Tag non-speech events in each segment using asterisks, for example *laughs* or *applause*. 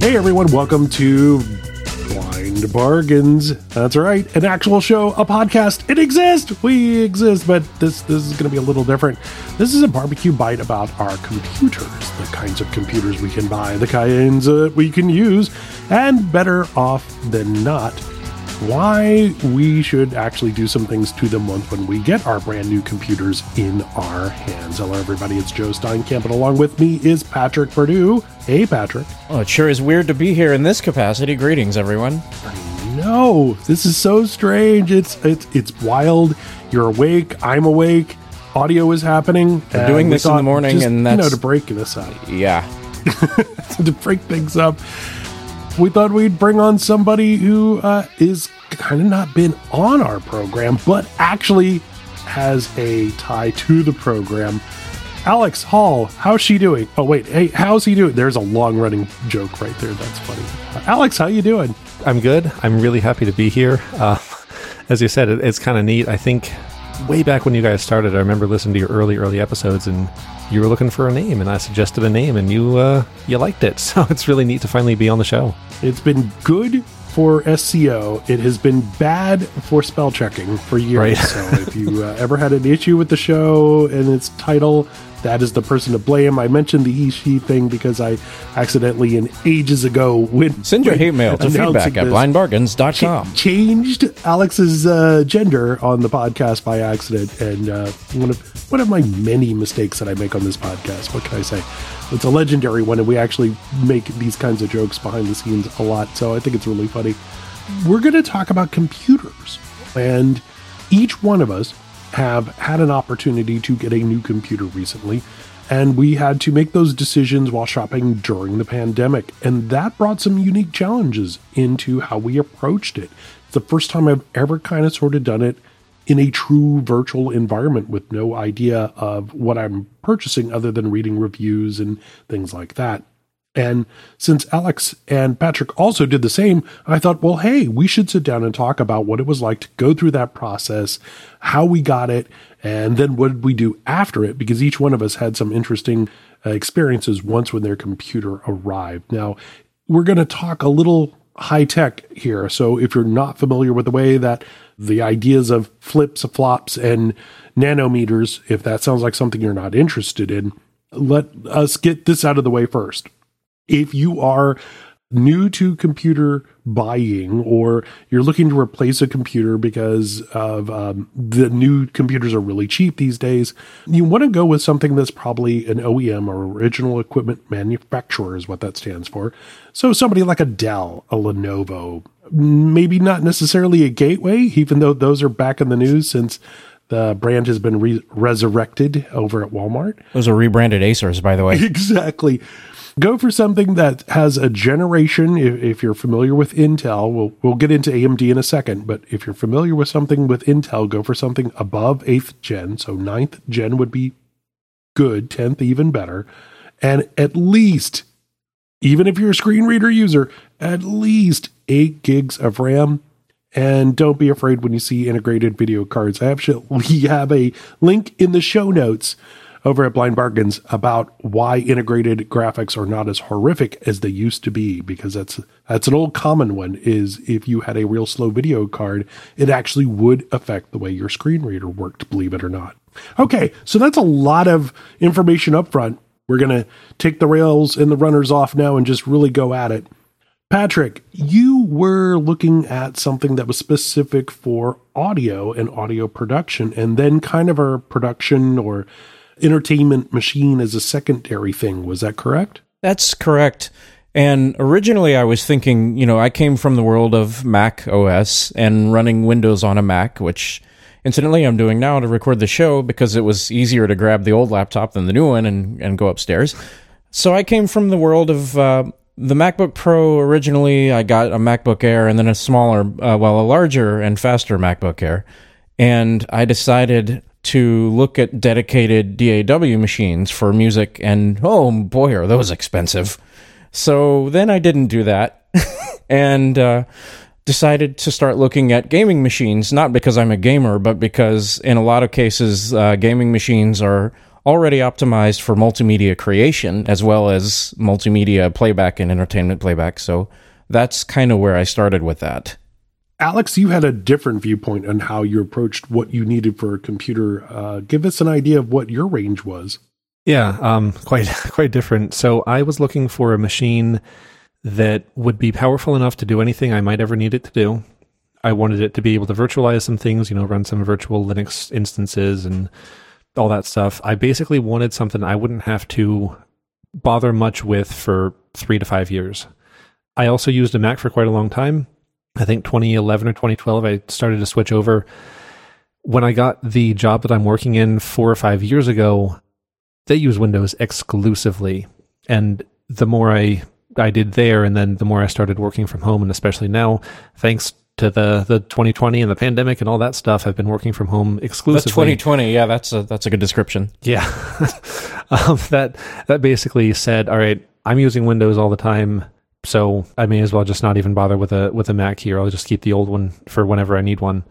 Hey everyone, welcome to Blind Bargains. That's right, an actual show, a podcast. It exists. We exist, but this this is going to be a little different. This is a barbecue bite about our computers, the kinds of computers we can buy, the kinds that we can use, and better off than not, why we should actually do some things to them once when we get our brand new computers in our hands. Hello, everybody. It's Joe Steinkamp, and along with me is Patrick Perdue. Hey, Patrick. Oh, it sure is weird to be here in this capacity. Greetings, everyone. No, this is so strange. It's it's it's wild. You're awake. I'm awake. Audio is happening. We're doing we this in the morning, just, and you know to break this up, Yeah. *laughs* to break things up. We thought we'd bring on somebody who uh, is kind of not been on our program, but actually has a tie to the program. Alex Hall, how's she doing? Oh wait, hey, how's he doing? There's a long running joke right there. That's funny. Uh, Alex, how you doing? I'm good. I'm really happy to be here. Uh, *laughs* as you said, it, it's kind of neat. I think way back when you guys started, I remember listening to your early, early episodes, and you were looking for a name, and I suggested a name, and you uh, you liked it. *laughs* So it's really neat to finally be on the show. It's been good for SEO. It has been bad for spell checking for years. Right. so if you uh, ever had an issue with the show and its title, that is the person to blame. I mentioned the he she thing because I accidentally, in ages ago, when Send your hate mail to feedback at blindbargains.com. changed Alex's uh, gender on the podcast by accident, and uh, one of one of my many mistakes that I make on this podcast. What can I say? It's a legendary one, and we actually make these kinds of jokes behind the scenes a lot. So I think it's really funny. We're going to talk about computers, and each one of us have had an opportunity to get a new computer recently. And we had to make those decisions while shopping during the pandemic. And that brought some unique challenges into how we approached it. It's the first time I've ever kind of sort of done it in a true virtual environment with no idea of what I'm purchasing other than reading reviews and things like that. And since Alex and Patrick also did the same, I thought, well, hey, we should sit down and talk about what it was like to go through that process, how we got it, and then what did we do after it, because each one of us had some interesting uh, experiences once when their computer arrived. Now, we're going to talk a little high tech here. So if you're not familiar with the way that the ideas of flips, flops, and nanometers, if that sounds like something you're not interested in, let us get this out of the way first if you are new to computer buying or you're looking to replace a computer because of um, the new computers are really cheap these days you want to go with something that's probably an oem or original equipment manufacturer is what that stands for so somebody like a dell a lenovo maybe not necessarily a gateway even though those are back in the news since the brand has been re- resurrected over at walmart Those are rebranded Acers, by the way. *laughs* exactly. Go for something that has a generation. If, if you're familiar with Intel, we'll we'll get into AMD in a second. But if you're familiar with something with Intel, go for something above eighth gen. So ninth gen would be good, tenth even better, and at least, even if you're a screen reader user, at least eight gigs of RAM. And don't be afraid when you see integrated video cards. I actually *laughs* have a link in the show notes over at Blind Bargains about why integrated graphics are not as horrific as they used to be because that's that's an old common one is if you had a real slow video card it actually would affect the way your screen reader worked believe it or not. Okay, so that's a lot of information up front. We're going to take the rails and the runners off now and just really go at it. Patrick, you were looking at something that was specific for audio and audio production, and then kind of our production or entertainment machine as a secondary thing. Was that correct? That's correct. And originally, I was thinking, you know, I came from the world of Mac OS and running Windows on a Mac, which incidentally I'm doing now to record the show because it was easier to grab the old laptop than the new one and, and go upstairs. So I came from the world of uh, the MacBook Pro originally. I got a MacBook Air and then a smaller, uh, well, a larger and faster MacBook Air. And I decided to look at dedicated DAW machines for music, and oh boy, are those expensive. So then I didn't do that *laughs* and uh, decided to start looking at gaming machines, not because I'm a gamer, but because in a lot of cases, uh, gaming machines are already optimized for multimedia creation as well as multimedia playback and entertainment playback. So that's kind of where I started with that. Alex, you had a different viewpoint on how you approached what you needed for a computer. Uh, give us an idea of what your range was. Yeah, um, quite *laughs* quite different. So I was looking for a machine that would be powerful enough to do anything I might ever need it to do. I wanted it to be able to virtualize some things, you know, run some virtual Linux instances and all that stuff. I basically wanted something I wouldn't have to bother much with for three to five years. I also used a Mac for quite a long time. I think 2011 or 2012, I started to switch over. When I got the job that I'm working in four or five years ago, they use Windows exclusively. And the more I I did there, and then the more I started working from home, and especially now, thanks to the the 2020 and the pandemic and all that stuff, I've been working from home exclusively. The 2020, yeah, that's a that's a good description. Yeah, *laughs* um, that that basically said, all right, I'm using Windows all the time, so I may as well just not even bother with a with a Mac here. I'll just keep the old one for whenever I need one.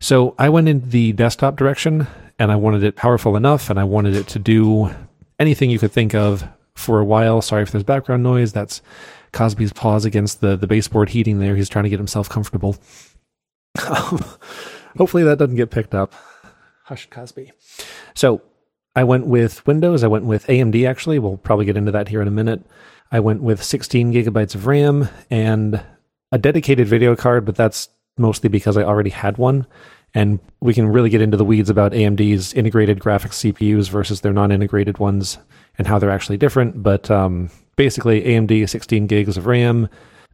So I went in the desktop direction, and I wanted it powerful enough, and I wanted it to do anything you could think of for a while. Sorry if there's background noise. That's Cosby's paws against the, the baseboard heating there. He's trying to get himself comfortable. Um, hopefully that doesn't get picked up. Hush, Cosby. So I went with Windows. I went with AMD, actually. We'll probably get into that here in a minute. I went with 16 gigabytes of RAM and a dedicated video card, but that's mostly because I already had one. And we can really get into the weeds about AMD's integrated graphics CPUs versus their non integrated ones and how they're actually different. But um, basically, AMD 16 gigs of RAM,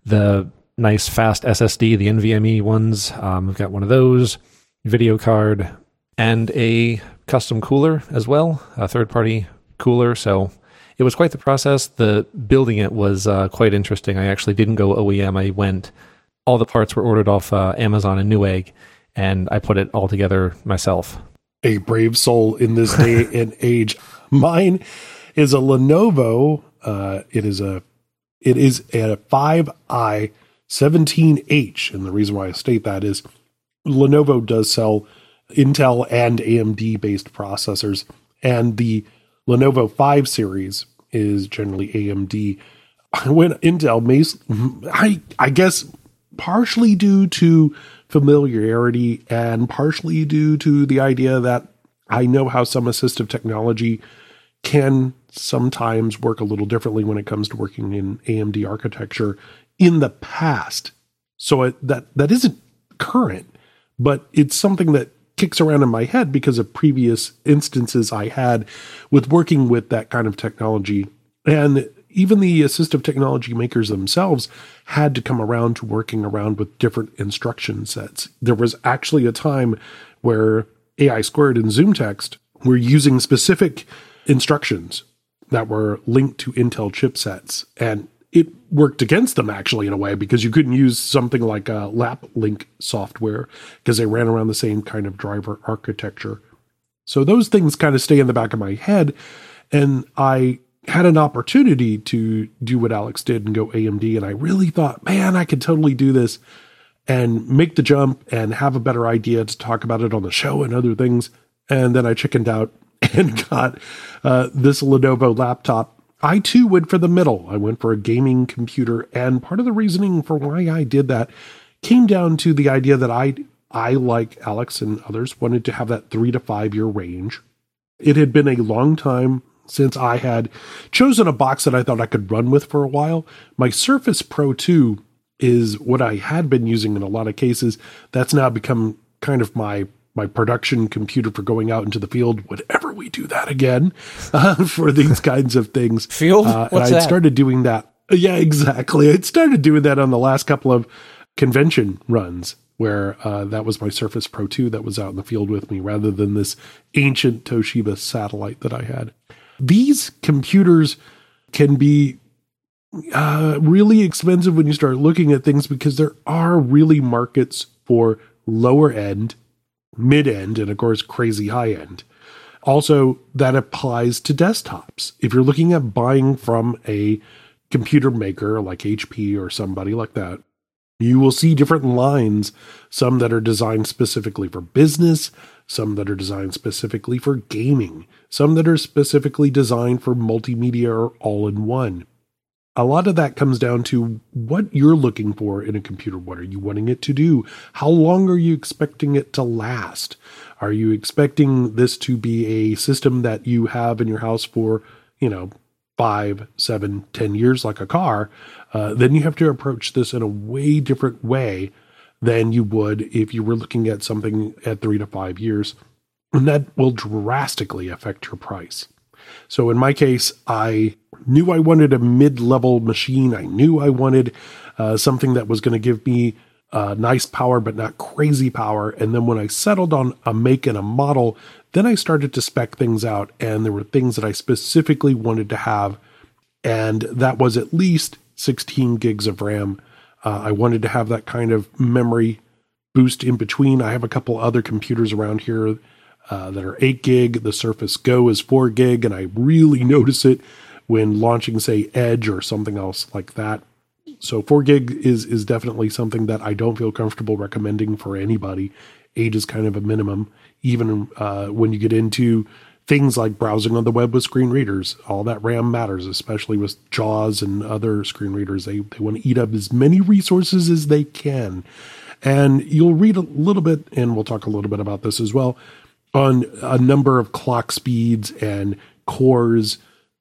the nice fast SSD, the NVMe ones. Um, I've got one of those, video card, and a custom cooler as well, a third party cooler. So it was quite the process. The building it was uh, quite interesting. I actually didn't go OEM. I went, all the parts were ordered off uh, Amazon and Newegg, and I put it all together myself. A brave soul in this day *laughs* and age. Mine is a Lenovo. Uh, it is a it is a 5i 17H, and the reason why I state that is Lenovo does sell Intel and AMD based processors, and the Lenovo 5 series is generally AMD. I went Intel, I I guess partially due to familiarity and partially due to the idea that I know how some assistive technology can sometimes work a little differently when it comes to working in AMD architecture in the past. So it, that that isn't current, but it's something that kicks around in my head because of previous instances I had with working with that kind of technology. And even the assistive technology makers themselves had to come around to working around with different instruction sets. There was actually a time where AI squared and ZoomText were using specific instructions that were linked to Intel chipsets. And it worked against them actually in a way because you couldn't use something like a lap link software because they ran around the same kind of driver architecture. So those things kind of stay in the back of my head. And I had an opportunity to do what Alex did and go AMD. And I really thought, man, I could totally do this and make the jump and have a better idea to talk about it on the show and other things. And then I chickened out *laughs* and got uh, this Lenovo laptop. I too went for the middle. I went for a gaming computer, and part of the reasoning for why I did that came down to the idea that I, I like Alex and others, wanted to have that three to five year range. It had been a long time since I had chosen a box that I thought I could run with for a while. My Surface Pro 2 is what I had been using in a lot of cases. That's now become kind of my my production computer for going out into the field whenever we do that again *laughs* uh, for these *laughs* kinds of things. Field? Uh, and I started doing that. Yeah, exactly. I started doing that on the last couple of convention runs where uh, that was my Surface Pro 2 that was out in the field with me rather than this ancient Toshiba satellite that I had. These computers can be uh, really expensive when you start looking at things because there are really markets for lower end mid end, and of course, crazy high end. Also, that applies to desktops. If you're looking at buying from a computer maker like HP or somebody like that, You will see different lines, some that are designed specifically for business, some that are designed specifically for gaming, some that are specifically designed for multimedia or all in one. A lot of that comes down to what you're looking for in a computer. What are you wanting it to do? How long are you expecting it to last? Are you expecting this to be a system that you have in your house for, you know, five, seven, ten years like a car? Uh, then you have to approach this in a way different way than you would if you were looking at something at three to five years. And that will drastically affect your price. So in my case, I knew I wanted a mid level machine. I knew I wanted uh, something that was going to give me uh, nice power, but not crazy power. And then when I settled on a make and a model, then I started to spec things out, and there were things that I specifically wanted to have. And that was at least 16 gigs of RAM. Uh, I wanted to have that kind of memory boost in between. I have a couple other computers around here uh, that are 8 gig. The Surface Go is 4 gig, and I really notice it when launching, say, Edge or something else like that. So 4 gig is is definitely something that I don't feel comfortable recommending for anybody. 8 is kind of a minimum, even uh, when you get into things like browsing on the web with screen readers. All that RAM matters, especially with JAWS and other screen readers. They, they want to eat up as many resources as they can. And you'll read a little bit, and we'll talk a little bit about this as well, on a number of clock speeds and cores.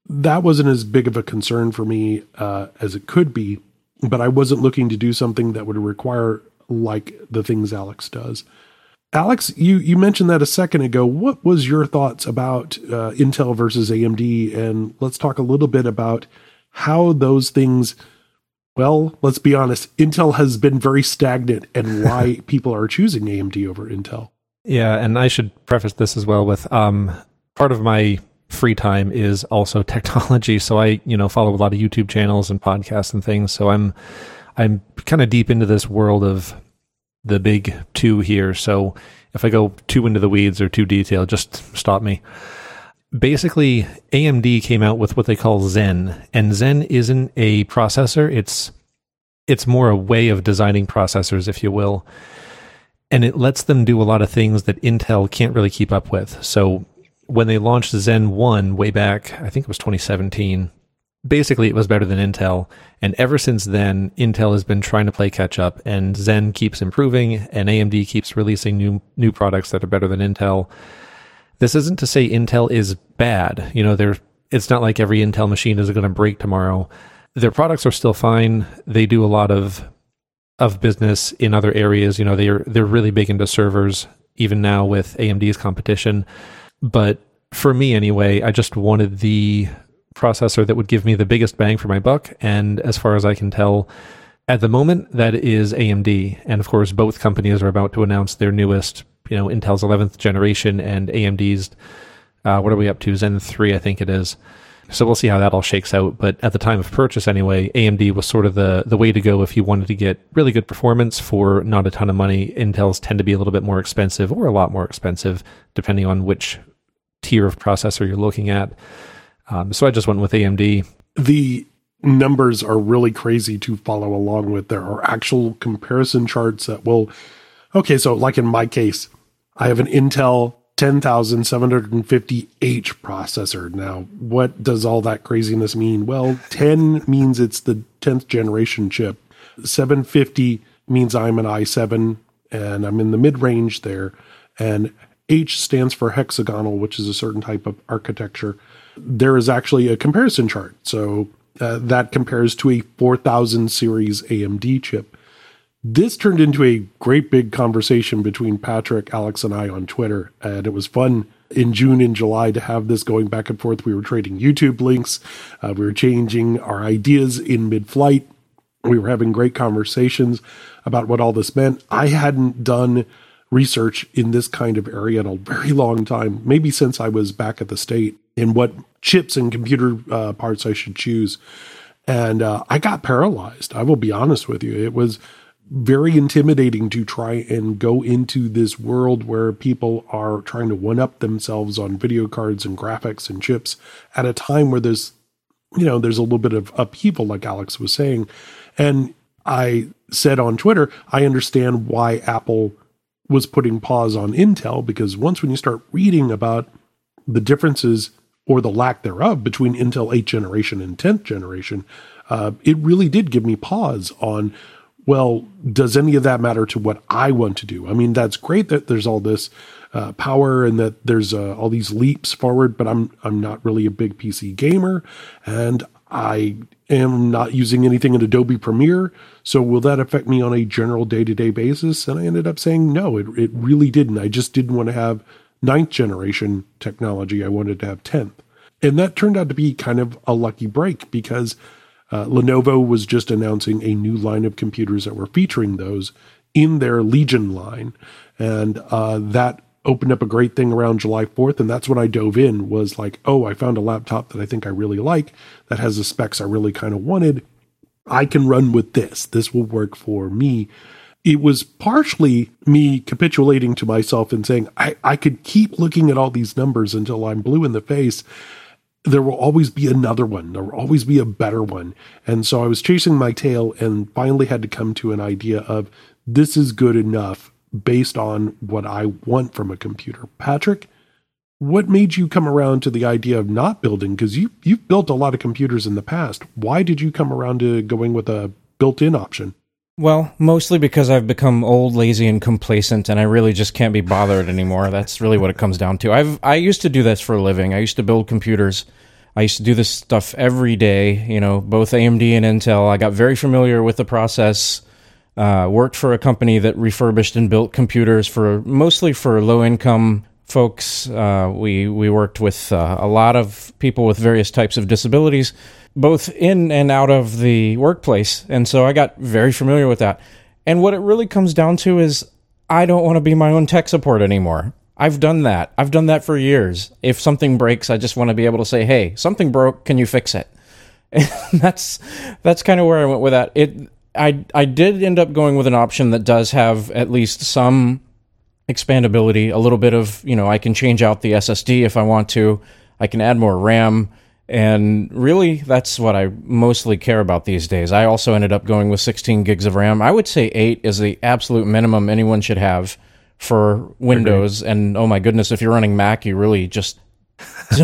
That wasn't as big of a concern for me uh, as it could be, but I wasn't looking to do something that would require like the things Alex does. Alex, you, you mentioned that a second ago. What was your thoughts about uh, Intel versus AMD? And let's talk a little bit about how those things, well, let's be honest, Intel has been very stagnant and why *laughs* people are choosing AMD over Intel. Yeah, and I should preface this as well with um, part of my free time is also *laughs* technology. So I, you know, follow a lot of YouTube channels and podcasts and things. So I'm I'm kind of deep into this world of the big two here. So if I go too into the weeds or too detailed, just stop me. Basically, AMD came out with what they call Zen, and Zen isn't a processor. It's it's more a way of designing processors, if you will. And it lets them do a lot of things that Intel can't really keep up with. So when they launched Zen 1 way back, I think it was 2017, basically it was better than Intel. And ever since then, Intel has been trying to play catch up, and Zen keeps improving, and AMD keeps releasing new new products that are better than Intel. This isn't to say Intel is bad. You know, they it's not like every Intel machine is going to break tomorrow. Their products are still fine. They do a lot of of business in other areas. You know, they're they're really big into servers even now with AMD's competition. But for me anyway, I just wanted the processor that would give me the biggest bang for my buck. And as far as I can tell, at the moment, that is AMD. And of course, both companies are about to announce their newest, you know, Intel's 11th generation and AMD's, uh, what are we up to? Zen 3, I think it is. So we'll see how that all shakes out. But at the time of purchase, anyway, AMD was sort of the, the way to go if you wanted to get really good performance for not a ton of money. Intel's tend to be a little bit more expensive or a lot more expensive, depending on which tier of processor you're looking at. Um, so I just went with AMD. The numbers are really crazy to follow along with. There are actual comparison charts that will. Okay, so like in my case, I have an Intel 10750H processor. Now, what does all that craziness mean? Well, 10 means it's the 10th generation chip. 750 means I'm an i7 and I'm in the mid range there. And H stands for hexagonal, which is a certain type of architecture there is actually a comparison chart. So uh, that compares to a 4000 series AMD chip. This turned into a great big conversation between Patrick, Alex, and I on Twitter. And it was fun in June and July to have this going back and forth. We were trading YouTube links, uh, we were changing our ideas in mid flight. We were having great conversations about what all this meant. I hadn't done research in this kind of area in a very long time, maybe since I was back at the state in what chips and computer uh, parts I should choose. And uh, I got paralyzed. I will be honest with you. It was very intimidating to try and go into this world where people are trying to one up themselves on video cards and graphics and chips at a time where there's, you know, there's a little bit of upheaval, like Alex was saying. And I said on Twitter, I understand why Apple was putting pause on Intel because once when you start reading about the differences or the lack thereof between Intel 8th generation and 10th generation, uh, it really did give me pause on, well, does any of that matter to what I want to do? I mean, that's great that there's all this uh, power and that there's uh, all these leaps forward, but I'm I'm not really a big PC gamer, and I am not using anything in Adobe Premiere. So will that affect me on a general day to day basis? And I ended up saying no, it, it really didn't. I just didn't want to have ninth generation technology. I wanted to have 10th. And that turned out to be kind of a lucky break because uh, Lenovo was just announcing a new line of computers that were featuring those in their Legion line. And uh, that opened up a great thing around July 4th. And that's when I dove in was like, oh, I found a laptop that I think I really like that has the specs I really kind of wanted. I can run with this. This will work for me. It was partially me capitulating to myself and saying, I, I could keep looking at all these numbers until I'm blue in the face. There will always be another one. There will always be a better one. And so I was chasing my tail and finally had to come to an idea of this is good enough based on what I want from a computer. Patrick, what made you come around to the idea of not building? Because you you've built a lot of computers in the past. Why did you come around to going with a built-in option? Well, mostly because I've become old, lazy, and complacent, and I really just can't be bothered anymore. That's really what it comes down to. I've I used to do this for a living. I used to build computers. I used to do this stuff every day. You know, both AMD and Intel. I got very familiar with the process. Uh, worked for a company that refurbished and built computers for mostly for low income folks. Uh, we we worked with uh, a lot of people with various types of disabilities, both in and out of the workplace, and so I got very familiar with that. And what it really comes down to is I don't want to be my own tech support anymore. I've done that. I've done that for years. If something breaks, I just want to be able to say, "Hey, something broke. Can you fix it?" *laughs* And that's that's kind of where I went with that. It I I did end up going with an option that does have at least some expandability, a little bit of, you know, I can change out the SSD if I want to. I can add more RAM. And really, that's what I mostly care about these days. I also ended up going with 16 gigs of RAM. I would say 8 is the absolute minimum anyone should have for Windows. And oh my goodness, if you're running Mac, you really just *laughs*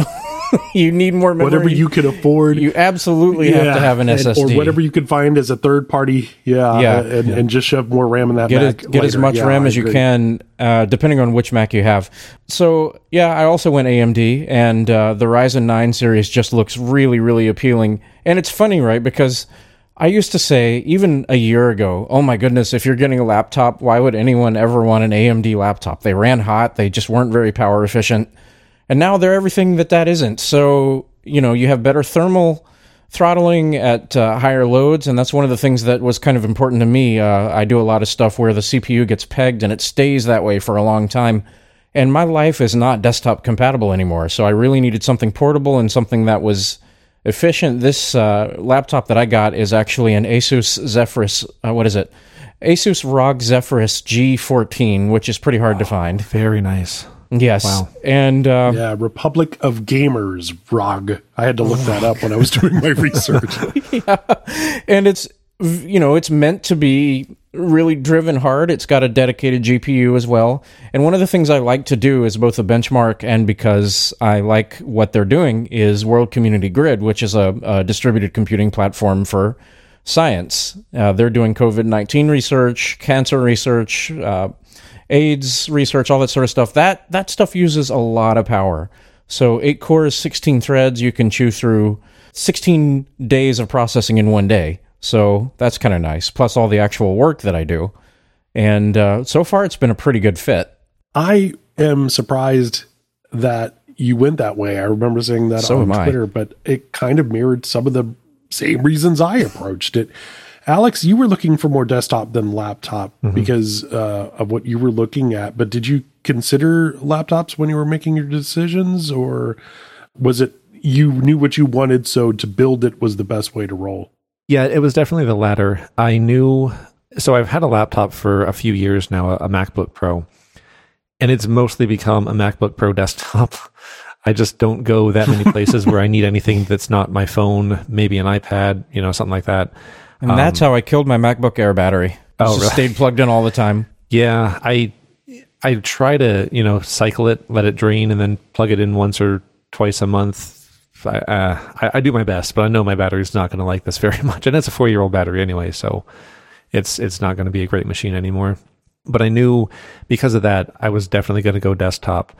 *laughs* you need more memory. Whatever you can afford. You absolutely yeah, have to have an SSD. And, or whatever you can find as a third party. Yeah. Yeah. And, yeah. and just shove more RAM in that get Mac. It, get as much yeah, RAM as you can, uh, depending on which Mac you have. So, yeah, I also went AMD, and uh, the Ryzen 9 series just looks really, really appealing. And it's funny, right? Because. I used to say, even a year ago, oh my goodness, if you're getting a laptop, why would anyone ever want an AMD laptop? They ran hot, they just weren't very power efficient and now they're everything that that isn't. So you know you have better thermal throttling at uh, higher loads, and that's one of the things that was kind of important to me. Uh, I do a lot of stuff where the CPU gets pegged and it stays that way for a long time. And my life is not desktop compatible anymore, so I really needed something portable and something that was efficient. This uh, laptop that I got is actually an Asus Zephyrus. Uh, what is it? Asus ROG Zephyrus G14, which is pretty hard oh, to find. Very nice. Yes. Wow. And uh, yeah, Republic of Gamers ROG. I had to look that up when I was doing my research. *laughs* yeah. And it's you know, it's meant to be really driven hard. It's got a dedicated GPU as well. And one of the things I like to do is both a benchmark and because I like what they're doing is World Community Grid, which is a, a distributed computing platform for science. Uh, they're doing COVID 19 research, cancer research, uh, AIDS research, all that sort of stuff. That that stuff uses a lot of power. So eight cores, sixteen threads. You can chew through sixteen days of processing in one day. So that's kind of nice. Plus all the actual work that I do, and uh, so far it's been a pretty good fit. I am surprised that you went that way. I remember saying that so on Twitter, but it kind of mirrored some of the same reasons I approached it. Alex, you were looking for more desktop than laptop mm-hmm. because uh, of what you were looking at. But did you consider laptops when you were making your decisions, or was it you knew what you wanted, so to build it was the best way to roll? Yeah, it was definitely the latter. I knew. So I've had a laptop for a few years now, a MacBook Pro, and it's mostly become a MacBook Pro desktop. *laughs* I just don't go that many places *laughs* where I need anything that's not my phone, maybe an iPad, you know, something like that. And that's how I killed my MacBook Air battery. Oh, Just really? stayed plugged in all the time. Yeah, I I try to you know cycle it, let it drain, and then plug it in once or twice a month. I, uh, I, I do my best, but I know my battery's not going to like this *laughs* very much, and it's a four year old battery anyway, so it's it's not going to be a great machine anymore. But I knew because of that, I was definitely going to go desktop.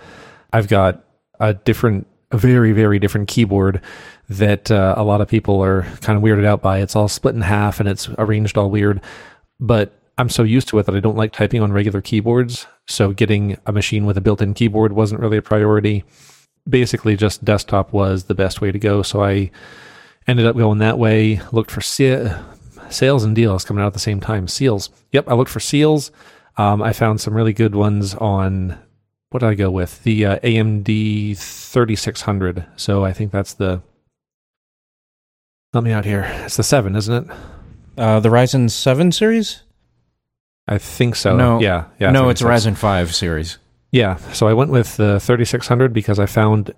I've got a different, a very very different keyboard that uh, a lot of people are kind of weirded out by. It's all split in half and it's arranged all weird, but I'm so used to it that I don't like typing on regular keyboards. So getting a machine with a built-in keyboard wasn't really a priority. Basically, just desktop was the best way to go. So I ended up going that way. Looked for se- sales and deals coming out at the same time. Seals. Yep, I looked for seals. Um, I found some really good ones on what did I go with? The uh, AMD 3600. So I think that's the. Let me out here. It's the seven, isn't it? Uh, the Ryzen 7 series? I think so. No. Yeah. Yeah. no, it's a 36. Ryzen 5 series. Yeah, so I went with the 3600 because I found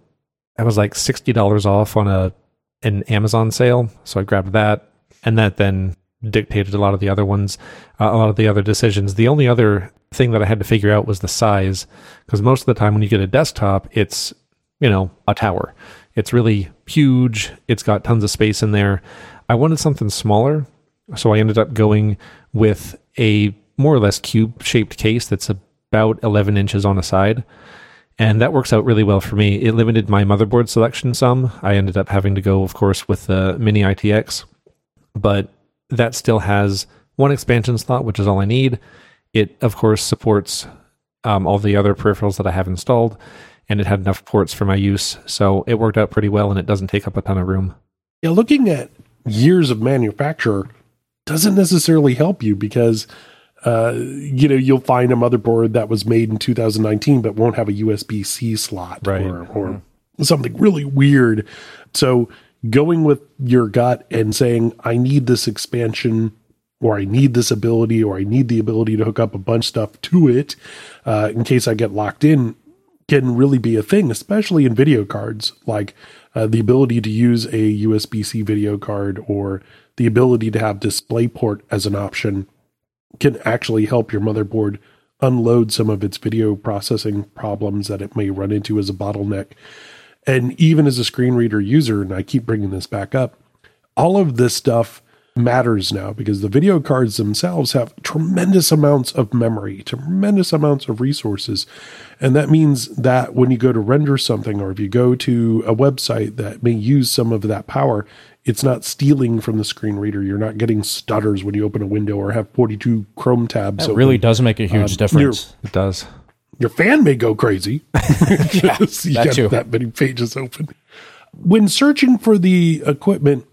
I was like $60 off on a an Amazon sale, so I grabbed that and that then dictated a lot of the other ones, uh, a lot of the other decisions. The only other thing that I had to figure out was the size because most of the time when you get a desktop, it's, you know, a tower. It's really huge. It's got tons of space in there. I wanted something smaller, so I ended up going with a more or less cube shaped case that's about 11 inches on a side. And that works out really well for me. It limited my motherboard selection some. I ended up having to go, of course, with the Mini ITX, but that still has one expansion slot, which is all I need. It, of course, supports um, all the other peripherals that I have installed, and it had enough ports for my use. So it worked out pretty well, and it doesn't take up a ton of room. Yeah, looking at years of manufacture doesn't necessarily help you because uh, you know you'll find a motherboard that was made in 2019 but won't have a USB C slot Right. or, or something really weird. So going with your gut and saying I need this expansion or I need this ability or I need the ability to hook up a bunch of stuff to it uh, in case I get locked in can really be a thing, especially in video cards, like uh, the ability to use a USB C video card or the ability to have DisplayPort as an option can actually help your motherboard unload some of its video processing problems that it may run into as a bottleneck. And even as a screen reader user, and I keep bringing this back up, all of this stuff matters now because the video cards themselves have tremendous amounts of memory, tremendous amounts of resources. And that means that when you go to render something or if you go to a website that may use some of that power, it's not stealing from the screen reader. You're not getting stutters when you open a window or have 42 Chrome tabs. It really does make a huge Um, difference. It does. Your fan may go crazy. *laughs* *laughs* because you that got too. that many pages open. When searching for the equipment,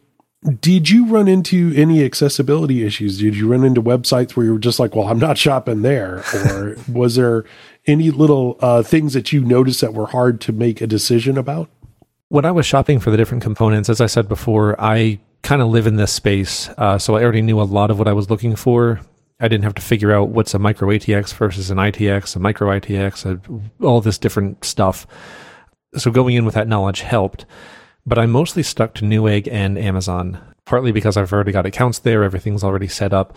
did you run into any accessibility issues? Did you run into websites where you were just like, well, I'm not shopping there? Or *laughs* was there any little uh, things that you noticed that were hard to make a decision about? when I was shopping for the different components, as I said before, I kind of live in this space. Uh, so I already knew a lot of what I was looking for. I didn't have to figure out what's a micro ATX versus an ITX, a micro ITX, a, all this different stuff. So going in with that knowledge helped. But I'm mostly stuck to Newegg and Amazon, partly because I've already got accounts there, everything's already set up.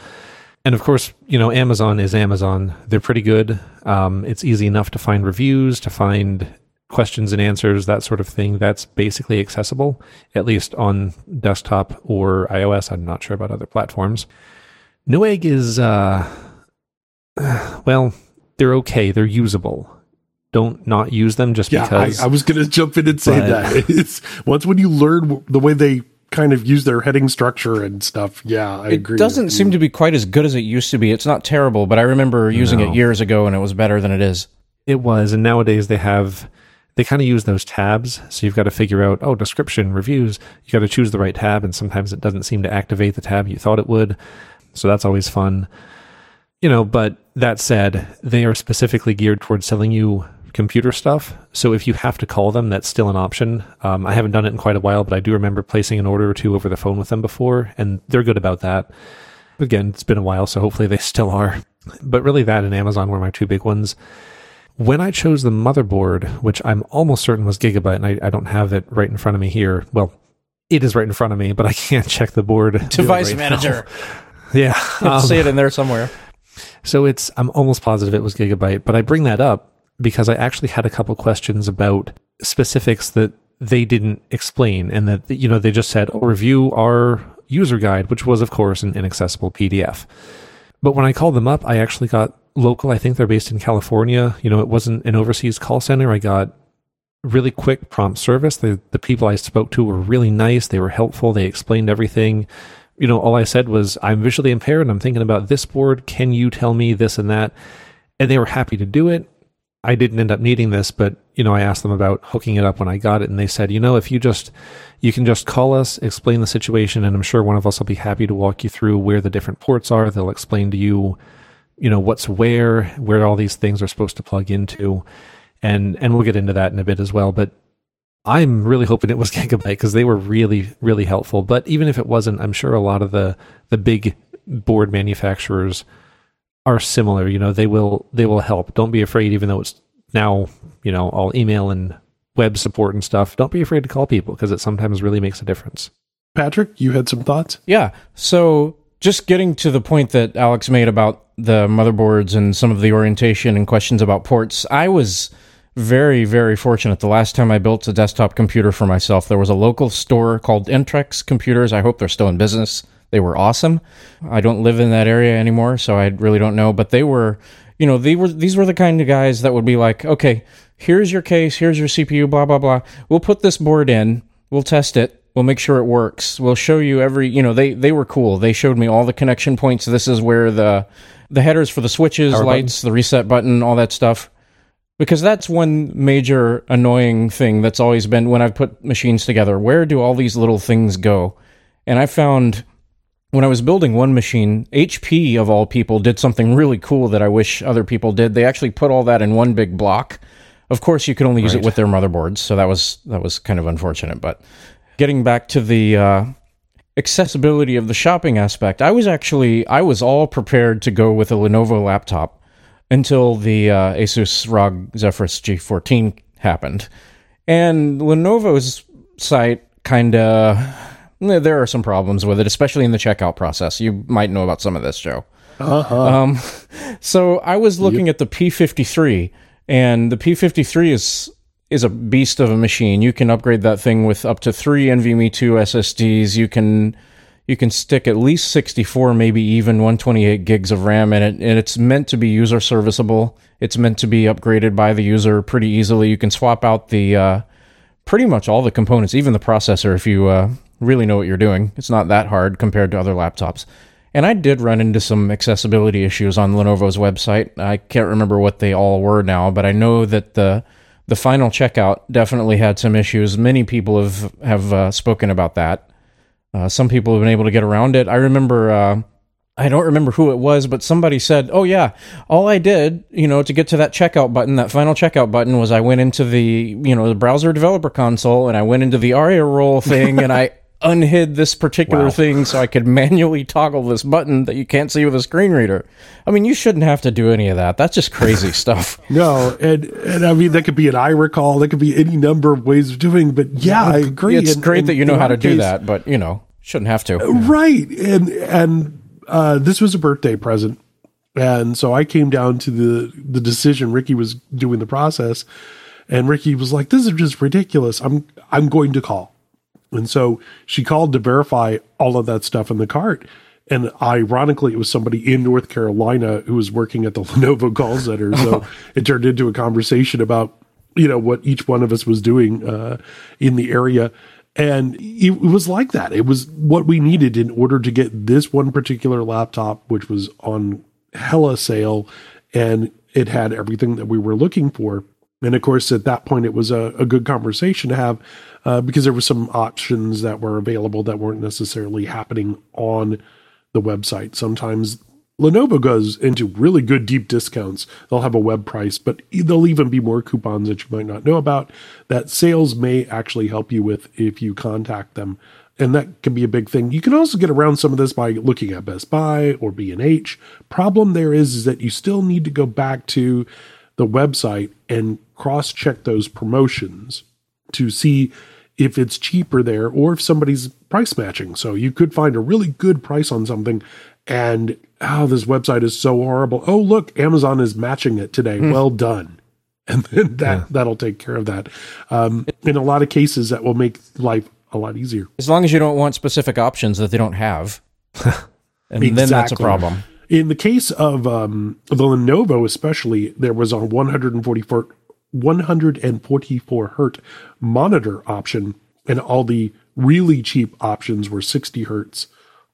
And of course, you know, Amazon is Amazon. They're pretty good. Um, it's easy enough to find reviews, to find questions and answers, that sort of thing. That's basically accessible, at least on desktop or iOS. I'm not sure about other platforms. Newegg is, uh, *sighs* well, they're okay. They're usable. Don't not use them just Yeah, because. I, I was going to jump in and say But- that. *laughs* It's, once when you learn the way they kind of use their heading structure and stuff, yeah, I It agree. It doesn't seem to be quite as good as it used to be. It's not terrible, but I remember using No. it years ago and it was better than it is. It was, and nowadays they have they kind of use those tabs. So you've got to figure out, oh, description, reviews. You got to choose the right tab, and sometimes it doesn't seem to activate the tab you thought it would. So that's always fun. You know, but that said, they are specifically geared towards selling you computer stuff. So if you have to call them, that's still an option. Um, I haven't done it in quite a while, but I do remember placing an order or two over the phone with them before, and they're good about that. Again, it's been a while, so hopefully they *laughs* still are. But really, that and Amazon were my two big ones. When I chose the motherboard, which I'm almost certain was Gigabyte, and I, I don't have it right in front of me here. Well, It is right in front of me, but I *laughs* can't check the board. Device right manager. Now. *laughs* Yeah. Um, see it in there somewhere. So it's I'm almost positive it was Gigabyte, but I bring that up because I actually had a couple questions about specifics that they didn't explain and that you know they just said oh, review our user guide, which was of course an inaccessible PDF. But when I called them up, I actually got local. I think they're based in California. You know, it wasn't an overseas call center. I got really quick, prompt service. The the people I spoke to were really nice. They were helpful. They explained everything. You know, all I said was, "I'm visually impaired. and I'm thinking about this board. Can you tell me this and that?" And they were happy to do it. I didn't end up needing this, but you know, I asked them about hooking it up when I got it, and they said, you know, if you just you can just call us, explain the situation, and I'm sure one of us will be happy to walk you through where the different ports are. They'll explain to you, you know, what's where, where all these things are supposed to plug into, and and we'll get into that in a bit as well. But I'm really hoping it was *laughs* Gigabyte because they were really really helpful. But even if it wasn't, I'm sure a lot of the the big board manufacturers are similar. You know, they will they will help. Don't be afraid, even though it's now you know all email and web support and stuff. Don't be afraid to call people because it sometimes really makes a difference. Patrick, you had some thoughts? Yeah. So just getting to the point that Alex made about the motherboards and some of the orientation and questions about ports, I was very, very fortunate. The last time I built a desktop computer for myself, there was a local store called Entrex Computers. I hope they're still in business. They were awesome. I don't live in that area anymore, so I really don't know. But they were, you know, they were these were the kind of guys that would be like, okay, here's your case, here's your CPU, blah blah blah. We'll put this board in, we'll test it, we'll make sure it works. We'll show you every, you know, they they were cool. They showed me all the connection points. This is where the the headers for the switches, Power lights, the reset button, all that stuff. Because that's one major annoying thing that's always been when I've put machines together. Where do all these little things go? And I found when I was building one machine, HP of all people did something really cool that I wish other people did. They actually put all that in one big block. Of course, you could only use Right. it with their motherboards, so that was that was kind of unfortunate. But getting back to the uh, accessibility of the shopping aspect, I was actually I was all prepared to go with a Lenovo laptop until the uh, Asus ROG Zephyrus G14 happened, and Lenovo's site kind of there are some problems with it, especially in the checkout process. You might know about some of this, Joe. Uh-huh. Um, *laughs* so I was looking at the P53, and the P53 is is a beast of a machine. You can upgrade that thing with up to three NVMe two SSDs. You can you can stick at least 64, maybe even 128 gigs of RAM in it, and it's meant to be user serviceable. It's meant to be upgraded by the user pretty easily. You can swap out the uh, pretty much all the components, even the processor, if you uh, really know what you're doing. It's not that hard compared to other laptops. And I did run into some accessibility issues on Lenovo's website. I can't remember what they all were now, but I know that the the final checkout definitely had some issues. Many people have have uh, spoken about that. Uh, some people have been able to get around it. I remember. Uh, I don't remember who it was, but somebody said, "Oh yeah, all I did, you know, to get to that checkout button, that final checkout button, was I went into the, you know, the browser developer console and I went into the ARIA role thing and I unhid this particular Wow. thing so I could *laughs* manually toggle this button that you can't see with a screen reader. I mean, you shouldn't have to do any of that. That's just crazy *laughs* stuff. No, and and I mean that could be an I recall. That could be any number of ways of doing. But yeah, I agree. It's And- great and that you know how to do case- that, but you know, shouldn't have to. right? And and uh, this was a birthday present, and so I came down to the the decision. Ricky was doing the process, and Ricky was like, "This is just ridiculous. I'm I'm going to call." And so she called to verify all of that stuff in the cart. And ironically, it was somebody in North Carolina who was working at the *laughs* Lenovo call center. So it turned into a conversation about, you know, what each one of us was doing uh, in the area. And it, it was like that. It was what we needed in order to get this one particular laptop, which was on hella sale and it had everything that we were looking for. And of course, at that point, it was a, a good conversation to have uh, because there were some options that were available that weren't necessarily happening on the website. Sometimes Lenovo goes into really good deep discounts. They'll have a web price, but there'll even be more coupons that you might not know about that sales may actually help you with if you contact them. And that can be a big thing. You can also get around some of this by looking at Best Buy or B&H. Problem there is, is that you still need to go back to the website and cross check those promotions to see if it's cheaper there or if somebody's price matching. So you could find a really good price on something and oh, this website is so horrible. Oh, look, Amazon is matching it today. Mm. Well done. *laughs* And then that, yeah. that'll take care of that. Um, in a lot of cases, that will make life a lot easier. As long as you don't want specific options that they don't have. *laughs* and exactly. then that's a problem. In the case of um, the Lenovo, especially, there was a 144, 144 hertz monitor option, and all the really cheap options were 60 hertz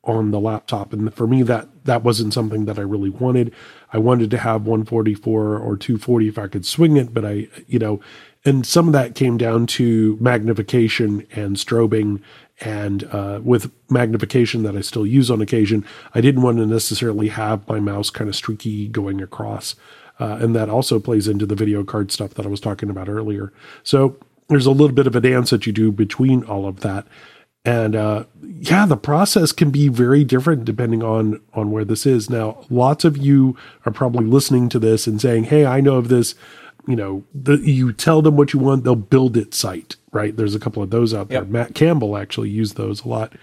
on the laptop. And for me, that that wasn't something that I really wanted. I wanted to have 144 or 240 if I could swing it, but I, you know, and some of that came down to magnification and strobing. And uh, with magnification that I still use on occasion, I didn't want to necessarily have my mouse kind of streaky going across. Uh, and that also plays into the video card stuff that I was talking about earlier. So there's a little bit of a dance that you do between all of that. And uh, yeah, the process can be very different depending on on where this is. Now, lots of you are probably listening to this and saying, "Hey, I know of this." You know, the, you tell them what you want, they'll build it site, right? There's a couple of those out there. Yep. Matt Campbell actually used those a lot.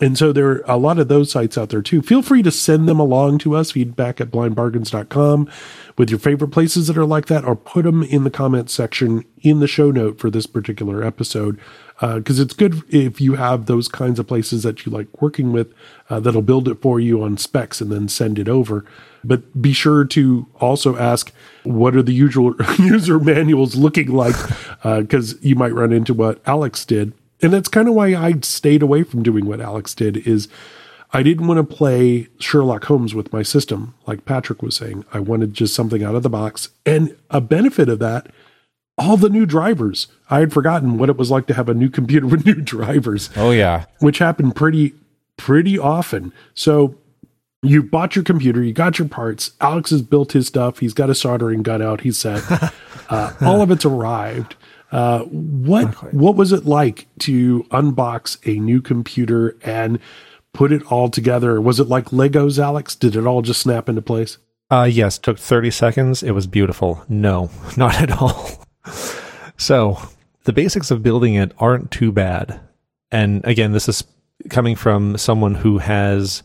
And so there are a lot of those sites out there too. Feel free to send them along to us, feedback at blindbargains.com with your favorite places that are like that, or put them in the comment section in the show note for this particular episode. Because uh, it's good if you have those kinds of places that you like working with uh, that'll build it for you on specs and then send it over. But be sure to also ask what are the usual *laughs* user manuals looking like, because *laughs* uh, you might run into what Alex did and that's kind of why I stayed away from doing what Alex did is I didn't want to play Sherlock Holmes with my system, like Patrick was saying. I wanted just something out of the box. And a benefit of that, all the new drivers. I had forgotten what it was like to have a new computer *laughs* with new drivers. Oh yeah. Which happened pretty pretty often. So you bought your computer, you got your parts. Alex has built his stuff. He's got a soldering gun out. He's set. *laughs* Uh, all of it's arrived. Uh, what what was it like to unbox a new computer and put it all together? Was it like Legos, Alex? Did it all just snap into place? Uh, yes, took 30 seconds. It was beautiful. No, *laughs* not at all. So, the basics of building it aren't too bad. And again, this is coming from someone who has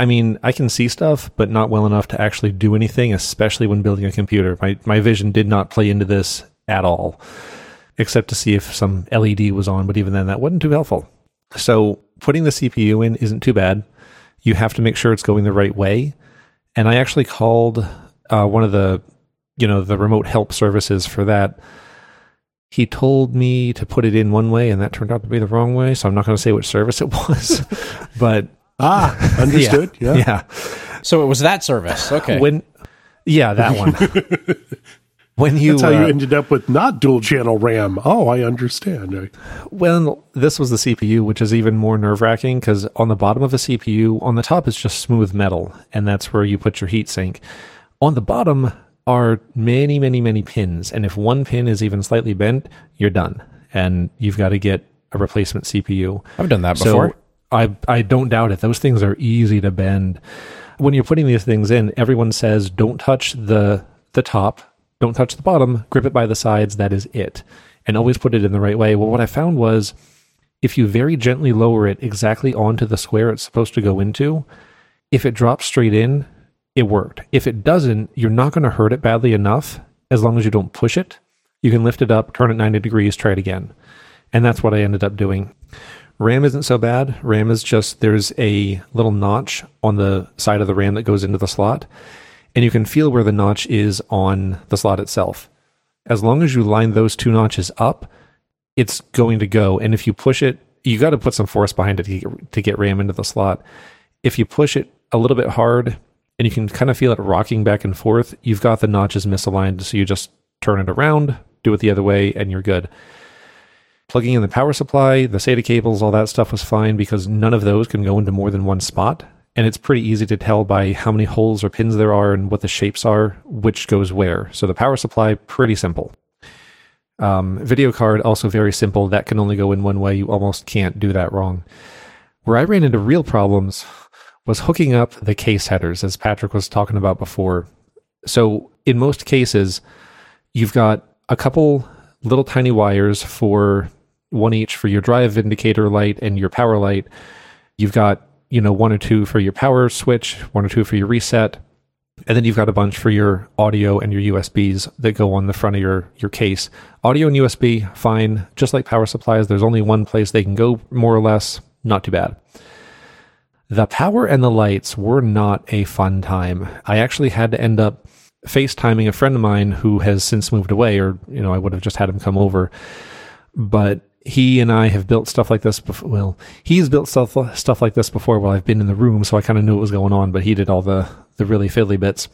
I mean, I can see stuff, but not well enough to actually do anything, especially when building a computer. My my vision did not play into this at all, except to see if some LED was on, but even then, that wasn't too helpful. So putting the CPU in isn't too bad. You have to make sure it's going the right way. And I actually called uh, one of the, you know, the remote help services for that. He told me to put it in one way, and that turned out to be the wrong way. So I'm not going to say which service it *laughs* was, but ah, *laughs* understood. yeah, yeah. yeah. So it was that service. Okay. When, yeah, that one. *laughs* when you that's how uh, you ended up with not dual channel RAM. Oh, I understand. Well, this was the CPU, which is even more nerve wracking because on the bottom of a CPU, on the top is just smooth metal, and that's where you put your heatsink. On the bottom are many, many, many pins, and if one pin is even slightly bent, you're done, and you've got to get a replacement CPU. I've done that before. I I don't doubt it. Those things are easy to bend. When you're putting these things in, everyone says don't touch the the top don't touch the bottom, grip it by the sides, that is it. And always put it in the right way. Well, what I found was if you very gently lower it exactly onto the square it's supposed to go into, if it drops straight in, it worked. If it doesn't, you're not going to hurt it badly enough as long as you don't push it. You can lift it up, turn it 90 degrees, try it again. And that's what I ended up doing. RAM isn't so bad. RAM is just there's a little notch on the side of the RAM that goes into the slot and you can feel where the notch is on the slot itself. As long as you line those two notches up, it's going to go. And if you push it, you got to put some force behind it to get, RAM into the slot. If you push it a little bit hard and you can kind of feel it rocking back and forth, you've got the notches misaligned. So you just turn it around, do it the other way, and you're good. Plugging in the power supply, the SATA cables, all that stuff was fine because none of those can go into more than one spot and it's pretty easy to tell by how many holes or pins there are and what the shapes are, which goes where. So the power supply, pretty simple. Um, video card, also very simple. That can only go in one way. You almost can't do that wrong. Where I ran into real problems was hooking up the case headers, as Patrick was talking about before. So in most cases, you've got a couple little tiny wires for one each for your drive indicator light and your power light. You've got, you know, one or two for your power switch, one or two for your reset. And then you've got a bunch for your audio and your USBs that go on the front of your, your case. Audio and USB, fine. Just like power supplies, there's only one place they can go, more or less. Not too bad. The power and the lights were not a fun time. I actually had to end up FaceTiming a friend of mine who has since moved away, or, you know, I would have just had him come over. But he and I have built stuff like this before. Well, he's built stuff, stuff like this before while I've been in the room, so I kind of knew what was going on, but he did all the, the really fiddly bits.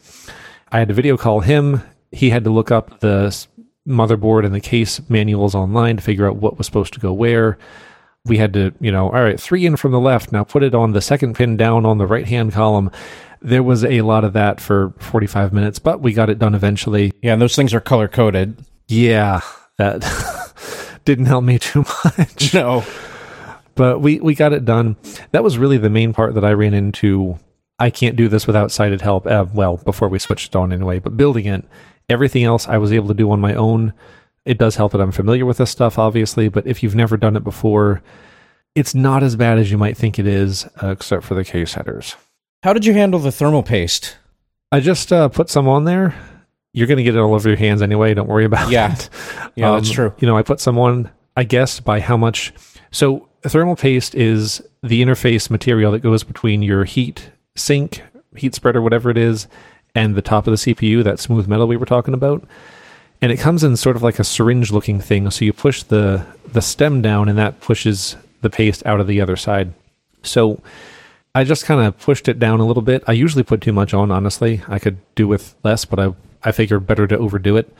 I had to video call him. He had to look up the motherboard and the case manuals online to figure out what was supposed to go where we had to, you know, all right, three in from the left. Now put it on the second pin down on the right hand column. There was a lot of that for 45 minutes, but we got it done eventually. Yeah, and those things are color coded. Yeah, that *laughs* didn't help me too much. No. But we, we got it done. That was really the main part that I ran into. I can't do this without sighted help. Uh, well, before we switched on anyway, but building it, everything else I was able to do on my own it does help that I'm familiar with this stuff, obviously, but if you've never done it before, it's not as bad as you might think it is, uh, except for the case headers. How did you handle the thermal paste? I just uh, put some on there. You're going to get it all over your hands anyway. Don't worry about yeah. it. *laughs* Yeah, um, that's true. You know, I put some on, I guess, by how much. So, thermal paste is the interface material that goes between your heat sink, heat spreader, whatever it is, and the top of the CPU, that smooth metal we were talking about and it comes in sort of like a syringe looking thing. So you push the the stem down, and that pushes the paste out of the other side. So I just kind of pushed it down a little bit. I usually put too much on. Honestly, I could do with less, but I I figured better to overdo it.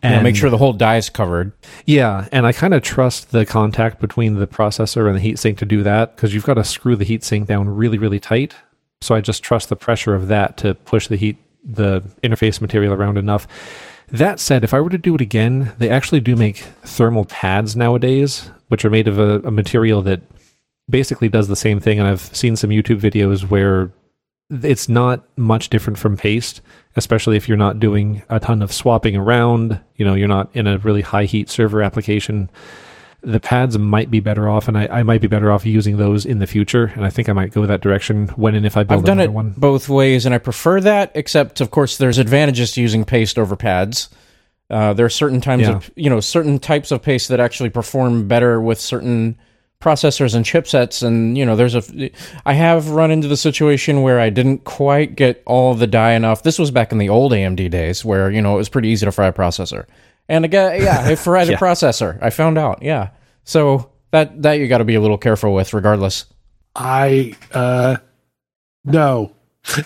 And yeah, make sure the whole die is covered. Yeah, and I kind of trust the contact between the processor and the heatsink to do that because you've got to screw the heatsink down really, really tight. So I just trust the pressure of that to push the heat, the interface material around enough. That said, if I were to do it again, they actually do make thermal pads nowadays, which are made of a, a material that basically does the same thing. And I've seen some YouTube videos where it's not much different from paste, especially if you're not doing a ton of swapping around. You know, you're not in a really high heat server application the pads might be better off, and I, I, might be better off using those in the future. And I think I might go that direction when and if I build I've done it one. both ways, and I prefer that. Except, of course, there's advantages to using paste over pads. Uh, there are certain times yeah. of you know certain types of paste that actually perform better with certain processors and chipsets and you know there's a i have run into the situation where i didn't quite get all the die enough this was back in the old amd days where you know it was pretty easy to fry a processor and again, yeah, it *laughs* fried yeah. a processor. I found out. Yeah. So that that you got to be a little careful with, regardless. I uh no. *laughs*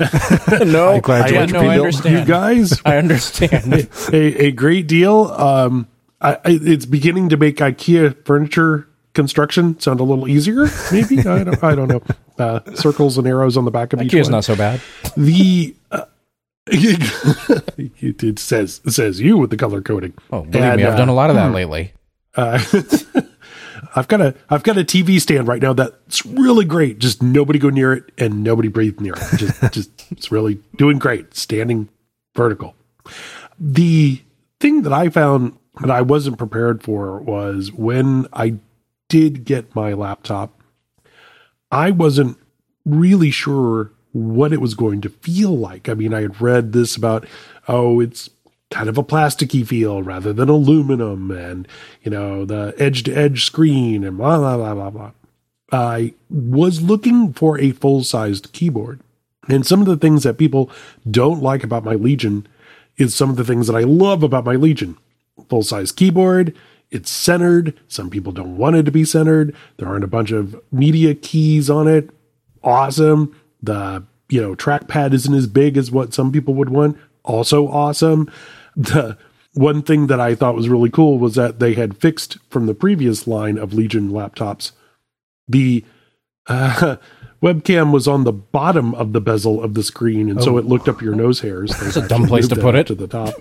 no, I'm glad you, I, no, I understand. you guys. *laughs* I understand. a, a great deal. Um, I, I, it's beginning to make IKEA furniture construction sound a little easier. Maybe I don't. I don't know. Uh, circles and arrows on the back of IKEA's each one. not so bad. The uh, *laughs* it says it says you with the color coding. Oh, believe and, me, I've uh, done a lot of that hmm. lately. *laughs* Uh, *laughs* I've got a I've got a TV stand right now that's really great. Just nobody go near it and nobody breathe near it. Just just it's really doing great. Standing vertical. The thing that I found that I wasn't prepared for was when I did get my laptop, I wasn't really sure what it was going to feel like. I mean, I had read this about, oh, it's kind of a plasticky feel rather than aluminum and, you know, the edge to edge screen and blah, blah, blah, blah, blah. I was looking for a full sized keyboard. And some of the things that people don't like about my Legion is some of the things that I love about my Legion. Full size keyboard, it's centered. Some people don't want it to be centered. There aren't a bunch of media keys on it. Awesome. The, you know, trackpad isn't as big as what some people would want. Also awesome. The one thing that I thought was really cool was that they had fixed from the previous line of Legion laptops the uh, *laughs* webcam was on the bottom of the bezel of the screen, and oh. so it looked up your nose hairs. *laughs* That's a dumb place to put it to the top.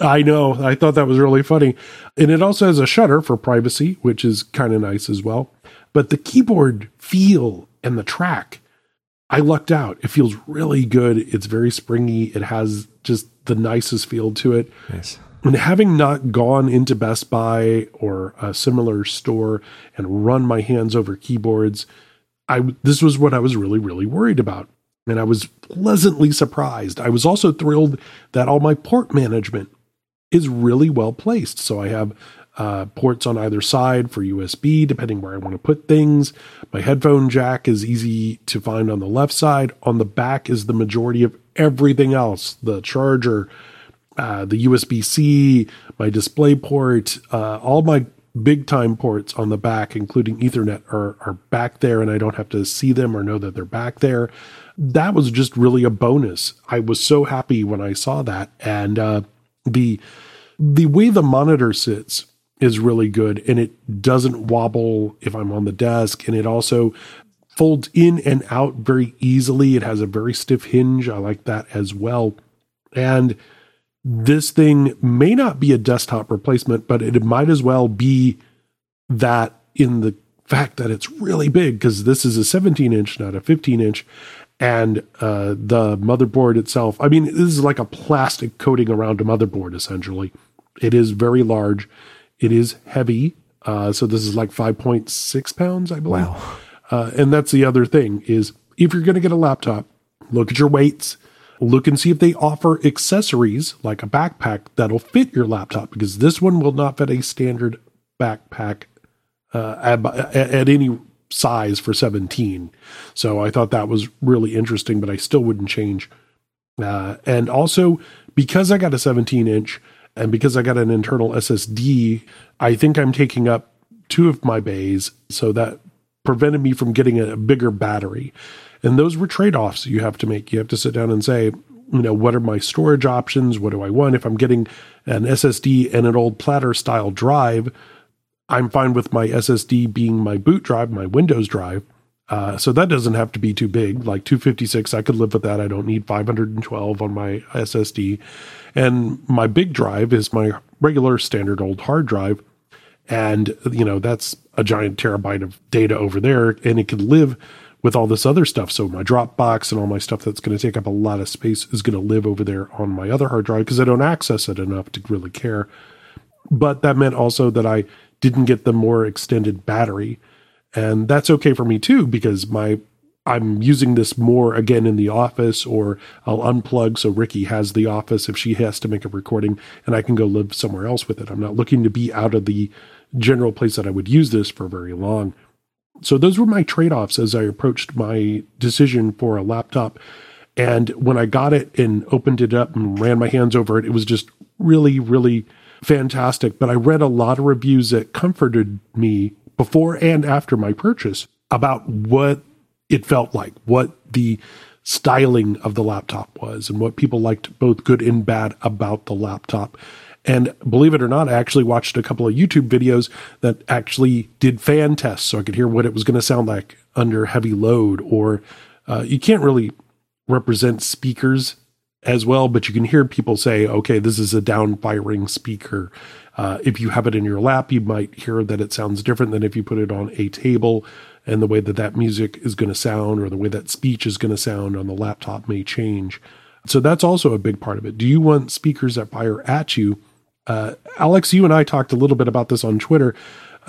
I know. I thought that was really funny, and it also has a shutter for privacy, which is kind of nice as well. But the keyboard feel and the track I lucked out. It feels really good. It's very springy. It has just the nicest feel to it. Nice. And having not gone into Best Buy or a similar store and run my hands over keyboards, I this was what I was really really worried about. And I was pleasantly surprised. I was also thrilled that all my port management is really well placed. So I have uh, ports on either side for USB, depending where I want to put things. My headphone jack is easy to find on the left side. On the back is the majority of everything else the charger, uh, the USB C, my display port, uh, all my big time ports on the back, including Ethernet, are, are back there, and I don't have to see them or know that they're back there. That was just really a bonus. I was so happy when I saw that, and uh, the the way the monitor sits is really good and it doesn't wobble if I'm on the desk and it also folds in and out very easily. It has a very stiff hinge. I like that as well. And this thing may not be a desktop replacement, but it might as well be that in the fact that it's really big because this is a 17 inch, not a 15 inch. And uh, the motherboard itself, I mean, this is like a plastic coating around a motherboard essentially. It is very large. It is heavy. Uh, so this is like 5.6 pounds, I believe. Wow. Uh, and that's the other thing is if you're going to get a laptop, look at your weights, look and see if they offer accessories like a backpack that'll fit your laptop because this one will not fit a standard backpack uh, at, at, any size for 17. So I thought that was really interesting, but I still wouldn't change. Uh, and also because I got a 17 inch, and because I got an internal SSD, I think I'm taking up two of my bays. So that prevented me from getting a bigger battery. And those were trade offs you have to make. You have to sit down and say, you know, what are my storage options? What do I want? If I'm getting an SSD and an old platter style drive, I'm fine with my SSD being my boot drive, my Windows drive. Uh, so that doesn't have to be too big. Like 256, I could live with that. I don't need 512 on my SSD. And my big drive is my regular standard old hard drive. And, you know, that's a giant terabyte of data over there. And it can live with all this other stuff. So my Dropbox and all my stuff that's going to take up a lot of space is going to live over there on my other hard drive because I don't access it enough to really care. But that meant also that I didn't get the more extended battery and that's okay for me too because my I'm using this more again in the office or I'll unplug so Ricky has the office if she has to make a recording and I can go live somewhere else with it. I'm not looking to be out of the general place that I would use this for very long. So those were my trade-offs as I approached my decision for a laptop. And when I got it and opened it up and ran my hands over it, it was just really, really fantastic. But I read a lot of reviews that comforted me before and after my purchase about what it felt like, what the styling of the laptop was, and what people liked, both good and bad, about the laptop. And believe it or not, I actually watched a couple of YouTube videos that actually did fan tests so I could hear what it was going to sound like under heavy load. Or uh, you can't really represent speakers as well, but you can hear people say, okay, this is a down firing speaker. Uh, if you have it in your lap, you might hear that it sounds different than if you put it on a table, and the way that that music is going to sound or the way that speech is going to sound on the laptop may change. So that's also a big part of it. Do you want speakers that fire at you? Uh, Alex, you and I talked a little bit about this on Twitter.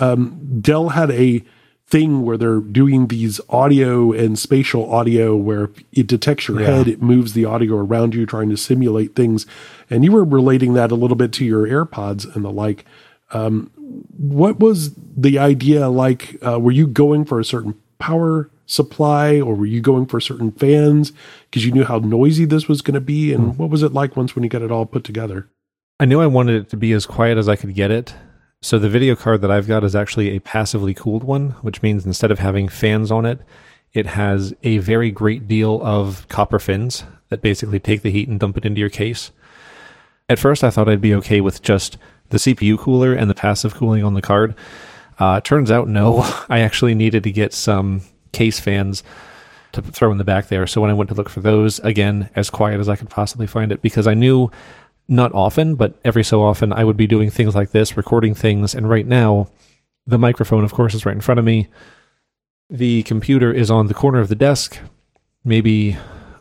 Um, Dell had a thing where they're doing these audio and spatial audio where it detects your yeah. head, it moves the audio around you, trying to simulate things. And you were relating that a little bit to your AirPods and the like. Um, what was the idea like? Uh, were you going for a certain power supply or were you going for certain fans because you knew how noisy this was going to be? And mm. what was it like once when you got it all put together? I knew I wanted it to be as quiet as I could get it. So the video card that I've got is actually a passively cooled one, which means instead of having fans on it, it has a very great deal of copper fins that basically take the heat and dump it into your case. At first, I thought I'd be okay with just the CPU cooler and the passive cooling on the card. Uh, turns out, no, *laughs* I actually needed to get some case fans to throw in the back there. So when I went to look for those, again, as quiet as I could possibly find it, because I knew not often, but every so often I would be doing things like this, recording things. And right now, the microphone, of course, is right in front of me. The computer is on the corner of the desk, maybe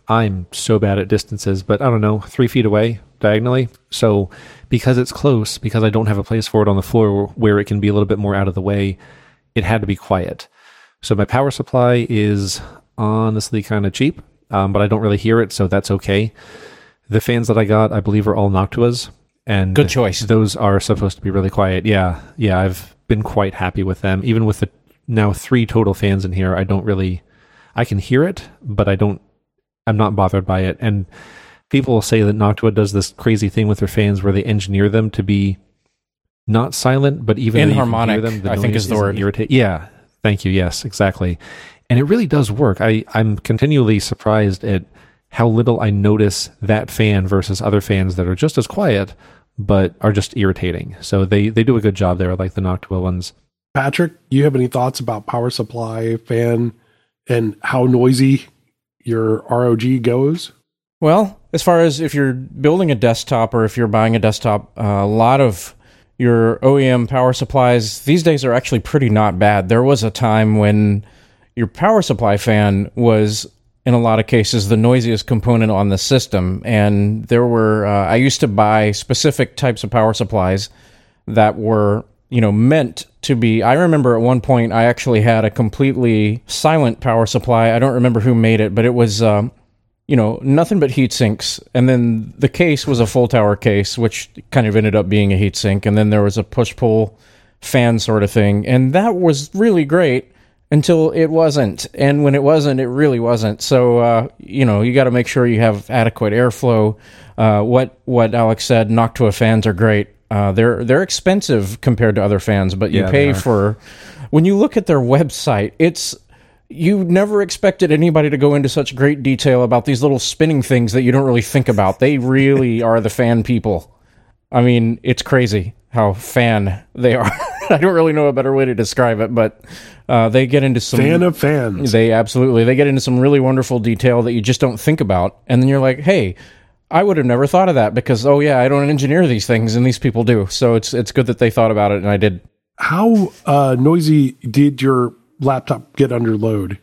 I'm so bad at distances, but I don't know, three feet away diagonally. So because it's close, because I don't have a place for it on the floor where it can be a little bit more out of the way, it had to be quiet. So my power supply is honestly kind of cheap, um, but I don't really hear it, so that's okay. The fans that I got, I believe, are all Noctuas, and Good choice. Those are supposed to be really quiet. Yeah, yeah, I've been quite happy with them. Even with the now three total fans in here, I don't really, I can hear it, but I don't, I'm not bothered by it. And people will say that Noctua does this crazy thing with their fans where they engineer them to be not silent, but even though you Inharmonic, them, I think is the word. Irritate. Yeah, thank you. Yes, exactly. And it really does work. I, I'm continually surprised at how little I notice that fan versus other fans that are just as quiet, but are just irritating. So they, they do a good job there, like the Noctua ones. Patrick, you have any thoughts about power supply, fan, and how noisy your ROG goes? Well, as far as if you're building a desktop or if you're buying a desktop, uh, a lot of your OEM power supplies these days are actually pretty not bad. There was a time when your power supply fan was, in a lot of cases, the noisiest component on the system. And there were, uh, I used to buy specific types of power supplies that were you know meant to be. I remember at one point i actually had a completely silent power supply. I don't remember who made it but it was um, you know nothing but heat sinks. And then the case was a full tower case which kind of ended up being a heat sink. And then there was a push pull fan sort of thing. And that was really great until it wasn't. And when it wasn't it really wasn't. So uh, you know you got to make sure you have adequate airflow. Uh, what what alex said noctua fans are great uh, they're they're expensive compared to other fans but you Yeah, pay for when you look at their website it's you never expected anybody to go into such great detail about these little spinning things that you don't really think about they really *laughs* are the fan people I mean, it's crazy how fan they are. *laughs* I don't really know a better way to describe it, but uh, they get into some Fan of fans. they absolutely they get into some really wonderful detail that you just don't think about, and then you're like, hey. I would have never thought of that because oh yeah, I don't engineer these things and these people do. So it's it's good that they thought about it and I did. How uh, noisy did your laptop get under load?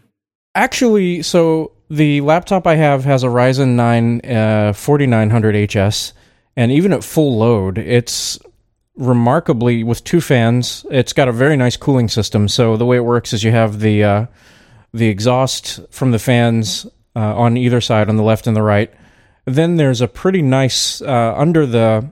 Actually, so the laptop I have has a Ryzen 9 uh, 4900 HS, and even at full load, it's remarkably with two fans. It's got a very nice cooling system. So the way it works is you have the uh, the exhaust from the fans uh, on either side, on the left and the right. Then there's a pretty nice uh, under the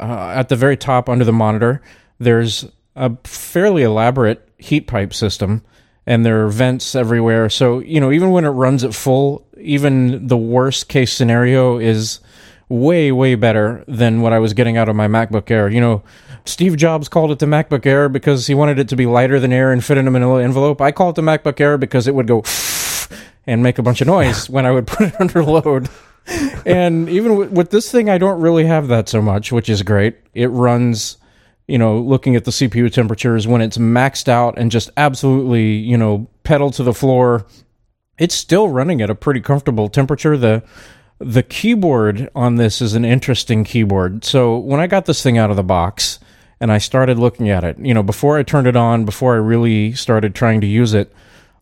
uh, at the very top under the monitor. There's a fairly elaborate heat pipe system, and there are vents everywhere. So you know, even when it runs at full, even the worst case scenario is way way better than what I was getting out of my MacBook Air. You know, Steve Jobs called it the MacBook Air because he wanted it to be lighter than air and fit in a manila envelope. I call it the MacBook Air because it would go *laughs* and make a bunch of noise when I would put it *laughs* under load. And even with, with this thing, I don't really have that so much, which is great. It runs, you know, looking at the CPU temperatures when it's maxed out and just absolutely, you know, pedal to the floor. It's still running at a pretty comfortable temperature. The the keyboard on this is an interesting keyboard. So when I got this thing out of the box and I started looking at it, you know, before I turned it on, before I really started trying to use it,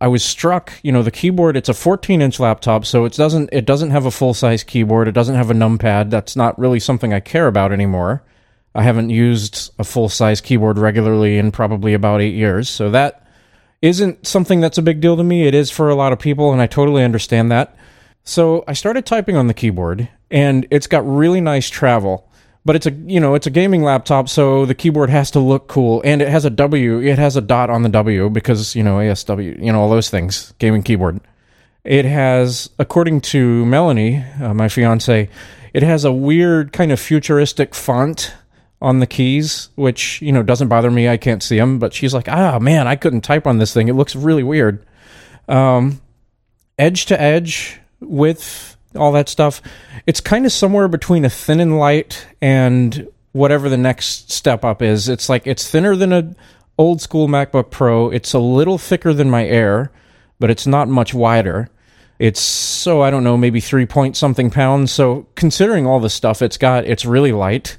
I was struck, you know, the keyboard, it's a 14 inch laptop, so it doesn't it doesn't have a full size keyboard, it doesn't have a numpad. That's not really something I care about anymore. I haven't used a full size keyboard regularly in probably about eight years. So that isn't something that's a big deal to me. It is for a lot of people, and I totally understand that. So I started typing on the keyboard, and it's got really nice travel. But it's a you know it's a gaming laptop, so the keyboard has to look cool, and it has a W. It has a dot on the W because you know ASW, you know all those things. Gaming keyboard. It has, according to Melanie, uh, my fiance, it has a weird kind of futuristic font on the keys, which you know doesn't bother me. I can't see them, but she's like, ah man, I couldn't type on this thing. It looks really weird. Um, edge to edge with all that stuff. It's kind of somewhere between a thin and light and whatever the next step up is. It's like it's thinner than a old school MacBook Pro. It's a little thicker than my Air, but it's not much wider. It's so I don't know, maybe three point something pounds. So considering all the stuff it's got, it's really light.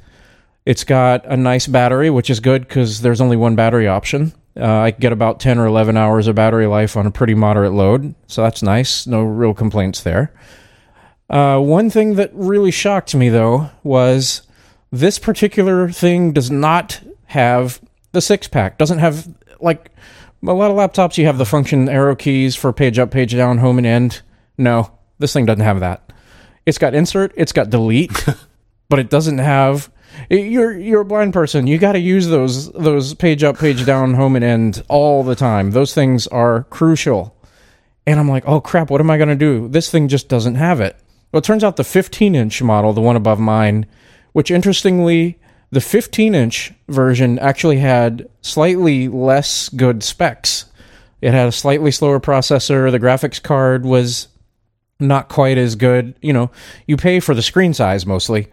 It's got a nice battery, which is good because there's only one battery option. Uh, I get about 10 or 11 hours of battery life on a pretty moderate load, so that's nice. No real complaints there. Uh, one thing that really shocked me though was this particular thing does not have the six pack. Doesn't have like a lot of laptops. You have the function arrow keys for page up, page down, home and end. No, this thing doesn't have that. It's got insert. It's got delete, *laughs* but it doesn't have. You're you're a blind person. You got to use those those page up, page down, home and end all the time. Those things are crucial. And I'm like, oh crap, what am I going to do? This thing just doesn't have it. Well, it turns out the 15 inch model, the one above mine, which interestingly, the 15 inch version actually had slightly less good specs. It had a slightly slower processor. The graphics card was not quite as good. You know, you pay for the screen size mostly.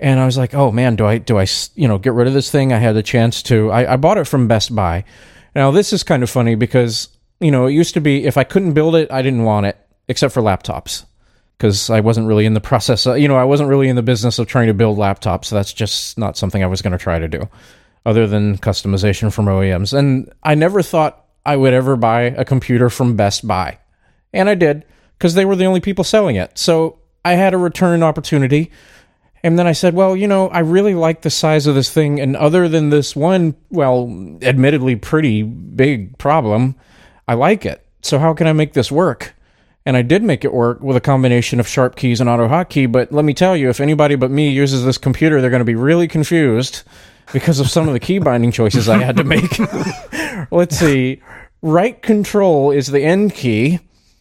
And I was like, oh man, do I, do I, you know, get rid of this thing? I had the chance to. I, I bought it from Best Buy. Now, this is kind of funny because, you know, it used to be if I couldn't build it, I didn't want it, except for laptops because I wasn't really in the process. Of, you know, I wasn't really in the business of trying to build laptops. So that's just not something I was going to try to do, other than customization from OEMs. And I never thought I would ever buy a computer from Best Buy, and I did because they were the only people selling it. So I had a return opportunity. And then I said, well, you know, I really like the size of this thing. And other than this one, well, admittedly pretty big problem, I like it. So how can I make this work? And I did make it work with a combination of SharpKeys and AutoHotkey. But let me tell you, if anybody but me uses this computer, they're going to be really confused because of some of the key binding choices I had to make. *laughs* Let's see. Right control is the end key.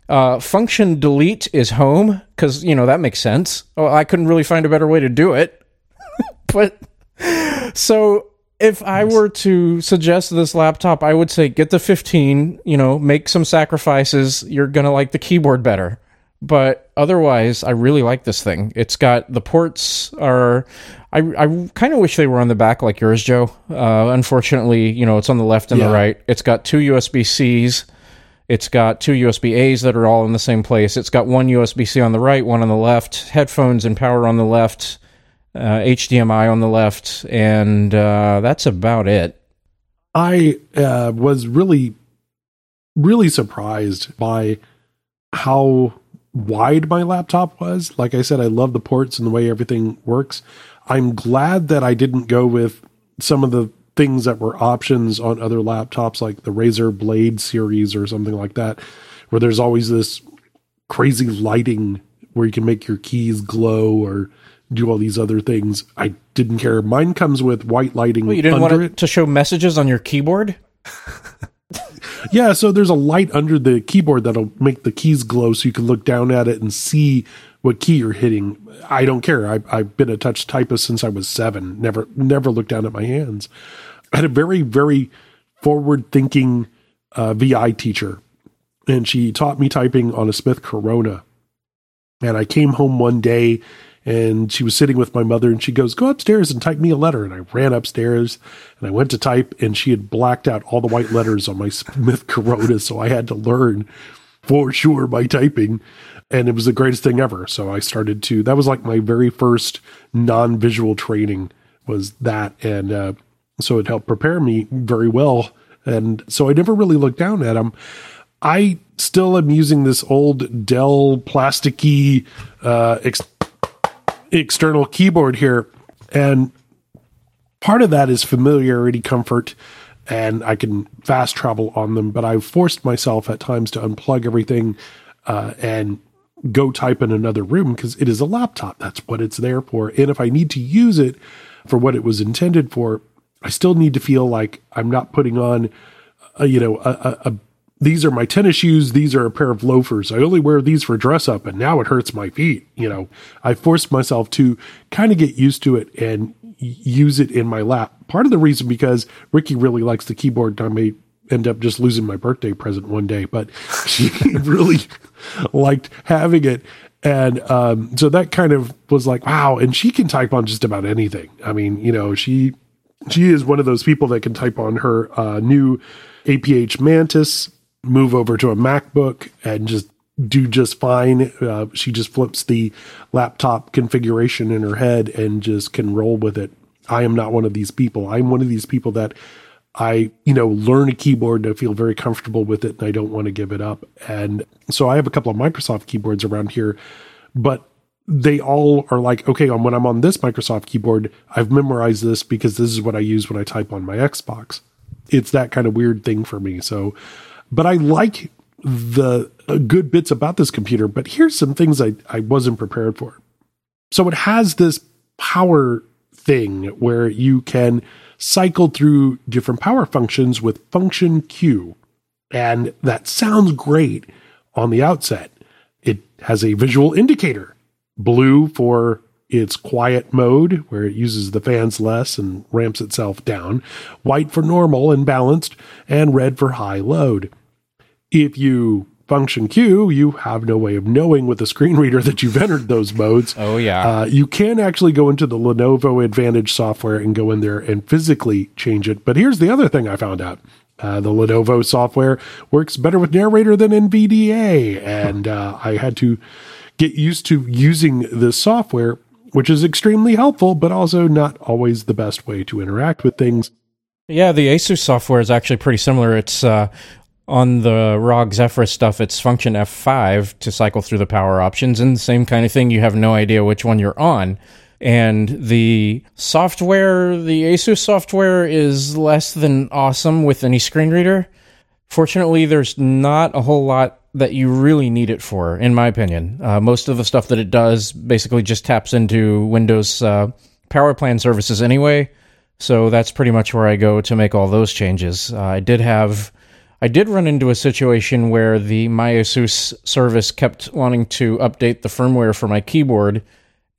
Uh, function delete is home because you know that makes sense. Oh, I couldn't really find a better way to do it, *laughs* but so if I were to suggest this laptop, I would say get the 15, you know, make some sacrifices. You're going to like the keyboard better. But otherwise, I really like this thing. It's got the ports are. I, I kind of wish they were on the back like yours, Joe. Uh, unfortunately, you know, it's on the left and yeah. the right. It's got two USB Cs. It's got two USB A's that are all in the same place. It's got one USB C on the right, one on the left, headphones and power on the left HDMI on the left, and uh, that's about it. I uh, was really, really surprised by how wide my laptop was. Like I said, I love the ports and the way everything works. I'm glad that I didn't go with some of the things that were options on other laptops, like the Razer Blade series or something like that, where there's always this crazy lighting where you can make your keys glow or do all these other things. I didn't care. Mine comes with white lighting. Well, you didn't want it to show messages on your keyboard? *laughs* yeah, so there's a light under the keyboard that'll make the keys glow so you can look down at it and see what key you're hitting. I don't care. I, I've been a touch typist since I was seven. Never, never looked down at my hands. I had a very, very forward thinking uh, VI teacher, and she taught me typing on a Smith Corona. And I came home one day and she was sitting with my mother and she goes, Go upstairs and type me a letter. And I ran upstairs and I went to type and she had blacked out all the white letters on my *laughs* Smith Corona. So I had to learn for sure by typing. And it was the greatest thing ever. So I started to, that was like my very first non visual training was that. And uh, so it helped prepare me very well. And so I never really looked down at them. I still am using this old Dell plasticky uh, ex- external keyboard here. And part of that is familiarity, comfort, and I can fast travel on them. But I've forced myself at times to unplug everything uh, and go type in another room because it is a laptop. That's what it's there for. And if I need to use it for what it was intended for, I still need to feel like I'm not putting on, a, you know, a, a, a these are my tennis shoes. These are a pair of loafers. I only wear these for dress up and now it hurts my feet. You know, I forced myself to kind of get used to it and use it in my lap. Part of the reason because Ricky really likes the keyboard. I may end up just losing my birthday present one day, but *laughs* she really liked having it. And um, so that kind of was like, wow. And she can type on just about anything. I mean, you know, she she is one of those people that can type on her uh, new APH Mantis move over to a MacBook and just do just fine. Uh, she just flips the laptop configuration in her head and just can roll with it. I am not one of these people. I'm one of these people that I, you know, learn a keyboard and I feel very comfortable with it and I don't want to give it up. And so I have a couple of Microsoft keyboards around here, but they all are like, okay, when I'm on this Microsoft keyboard, I've memorized this because this is what I use when I type on my Xbox. It's that kind of weird thing for me. So, but I like the uh, good bits about this computer. But here's some things I, I wasn't prepared for. So it has this power thing where you can cycle through different power functions with function Q. And that sounds great on the outset. It has a visual indicator blue for its quiet mode, where it uses the fans less and ramps itself down, white for normal and balanced, and red for high load. If you function Q, you have no way of knowing with a screen reader that you've entered those modes. *laughs* Oh, yeah. Uh, you can actually go into the Lenovo Advantage software and go in there and physically change it. But here's the other thing I found out. Uh, the Lenovo software works better with narrator than NVDA. And uh, I had to get used to using this software, which is extremely helpful, but also not always the best way to interact with things. Yeah, the Asus software is actually pretty similar. It's uh, on the ROG Zephyrus stuff, it's function F5 to cycle through the power options, and the same kind of thing. You have no idea which one you're on. And the software, the Asus software, is less than awesome with any screen reader. Fortunately, there's not a whole lot that you really need it for, in my opinion. Uh, most of the stuff that it does basically just taps into Windows uh, power plan services anyway. So that's pretty much where I go to make all those changes. Uh, I did have, I did run into a situation where the MyASUS service kept wanting to update the firmware for my keyboard,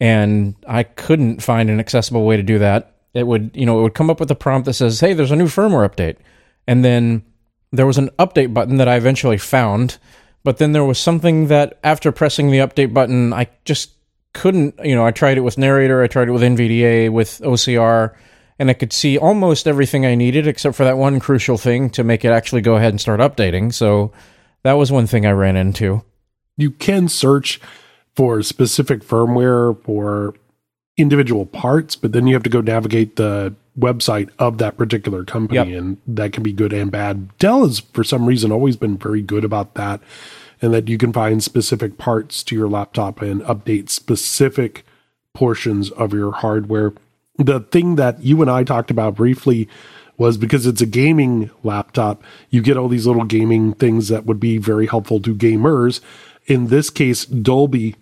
and I couldn't find an accessible way to do that. It would, you know, it would come up with a prompt that says, "Hey, there's a new firmware update," and then there was an update button that I eventually found but then there was something that after pressing the update button, I just couldn't, you know, I tried it with narrator, I tried it with NVDA, with OCR, and I could see almost everything I needed except for that one crucial thing to make it actually go ahead and start updating. So that was one thing I ran into. You can search for specific firmware for individual parts, but then you have to go navigate the website of that particular company, yep. and that can be good and bad. Dell has, for some reason, always been very good about that, and that you can find specific parts to your laptop and update specific portions of your hardware. The thing that you and I talked about briefly was because it's a gaming laptop, you get all these little gaming things that would be very helpful to gamers. In this case, Dolby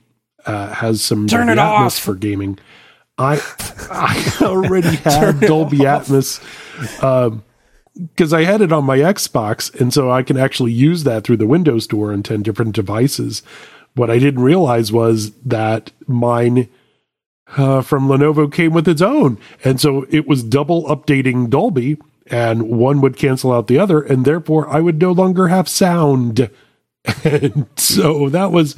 uh, has some Turn Dolby Atmos off. for gaming. I *laughs* I already *laughs* had Dolby Atmos because um, I had it on my Xbox, and so I can actually use that through the Windows Store on ten different devices. What I didn't realize was that mine uh, from Lenovo came with its own, and so it was double updating Dolby, and one would cancel out the other, and therefore I would no longer have sound. *laughs* And so that was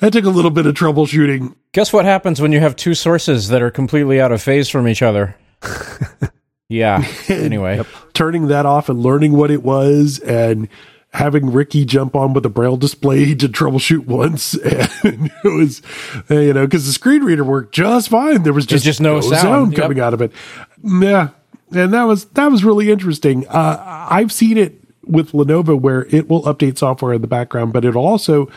that took a little bit of troubleshooting. Guess what happens when you have two sources that are completely out of phase from each other? *laughs* yeah. Anyway, yep. turning that off and learning what it was and having Ricky jump on with a braille display to troubleshoot once, *laughs* and it was, you know, because the screen reader worked just fine. There was just, just no, no sound, sound coming yep. out of it. Yeah, and that was that was really interesting. Uh, I've seen it with Lenovo where it will update software in the background, but it also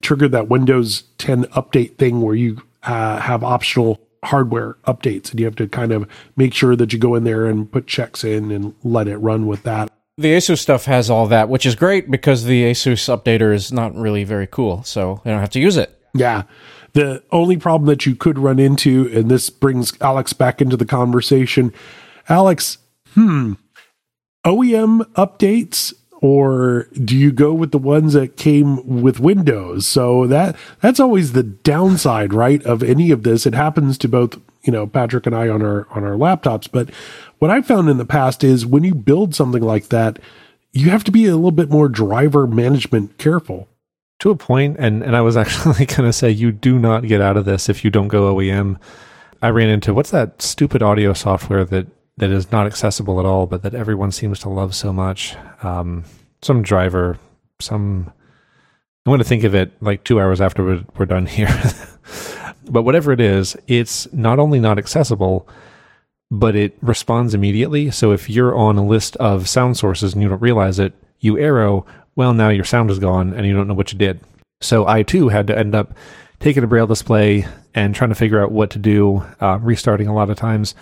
triggered that Windows 10 update thing where you uh, have optional hardware updates and you have to kind of make sure that you go in there and put checks in and let it run with that. The Asus stuff has all that, which is great because the Asus updater is not really very cool, so you don't have to use it. Yeah. The only problem that you could run into, and this brings Alex back into the conversation. Alex, hmm, OEM updates or do you go with the ones that came with Windows? So that that's always the downside, right, of any of this. It happens to both, you know, Patrick and I on our on our laptops, but what I've found in the past is when you build something like that, you have to be a little bit more driver management careful. To a point, and and I was *laughs* actually going to say you do not get out of this if you don't go OEM. I ran into what's that stupid audio software that that is not accessible at all, but that everyone seems to love so much. Um, some driver, some. I want to think of it like two hours after we're, we're done here. *laughs* but whatever it is, it's not only not accessible, but it responds immediately. So if you're on a list of sound sources and you don't realize it, you arrow, well, now your sound is gone and you don't know what you did. So I too had to end up taking a braille display, and trying to figure out what to do, uh, restarting a lot of times.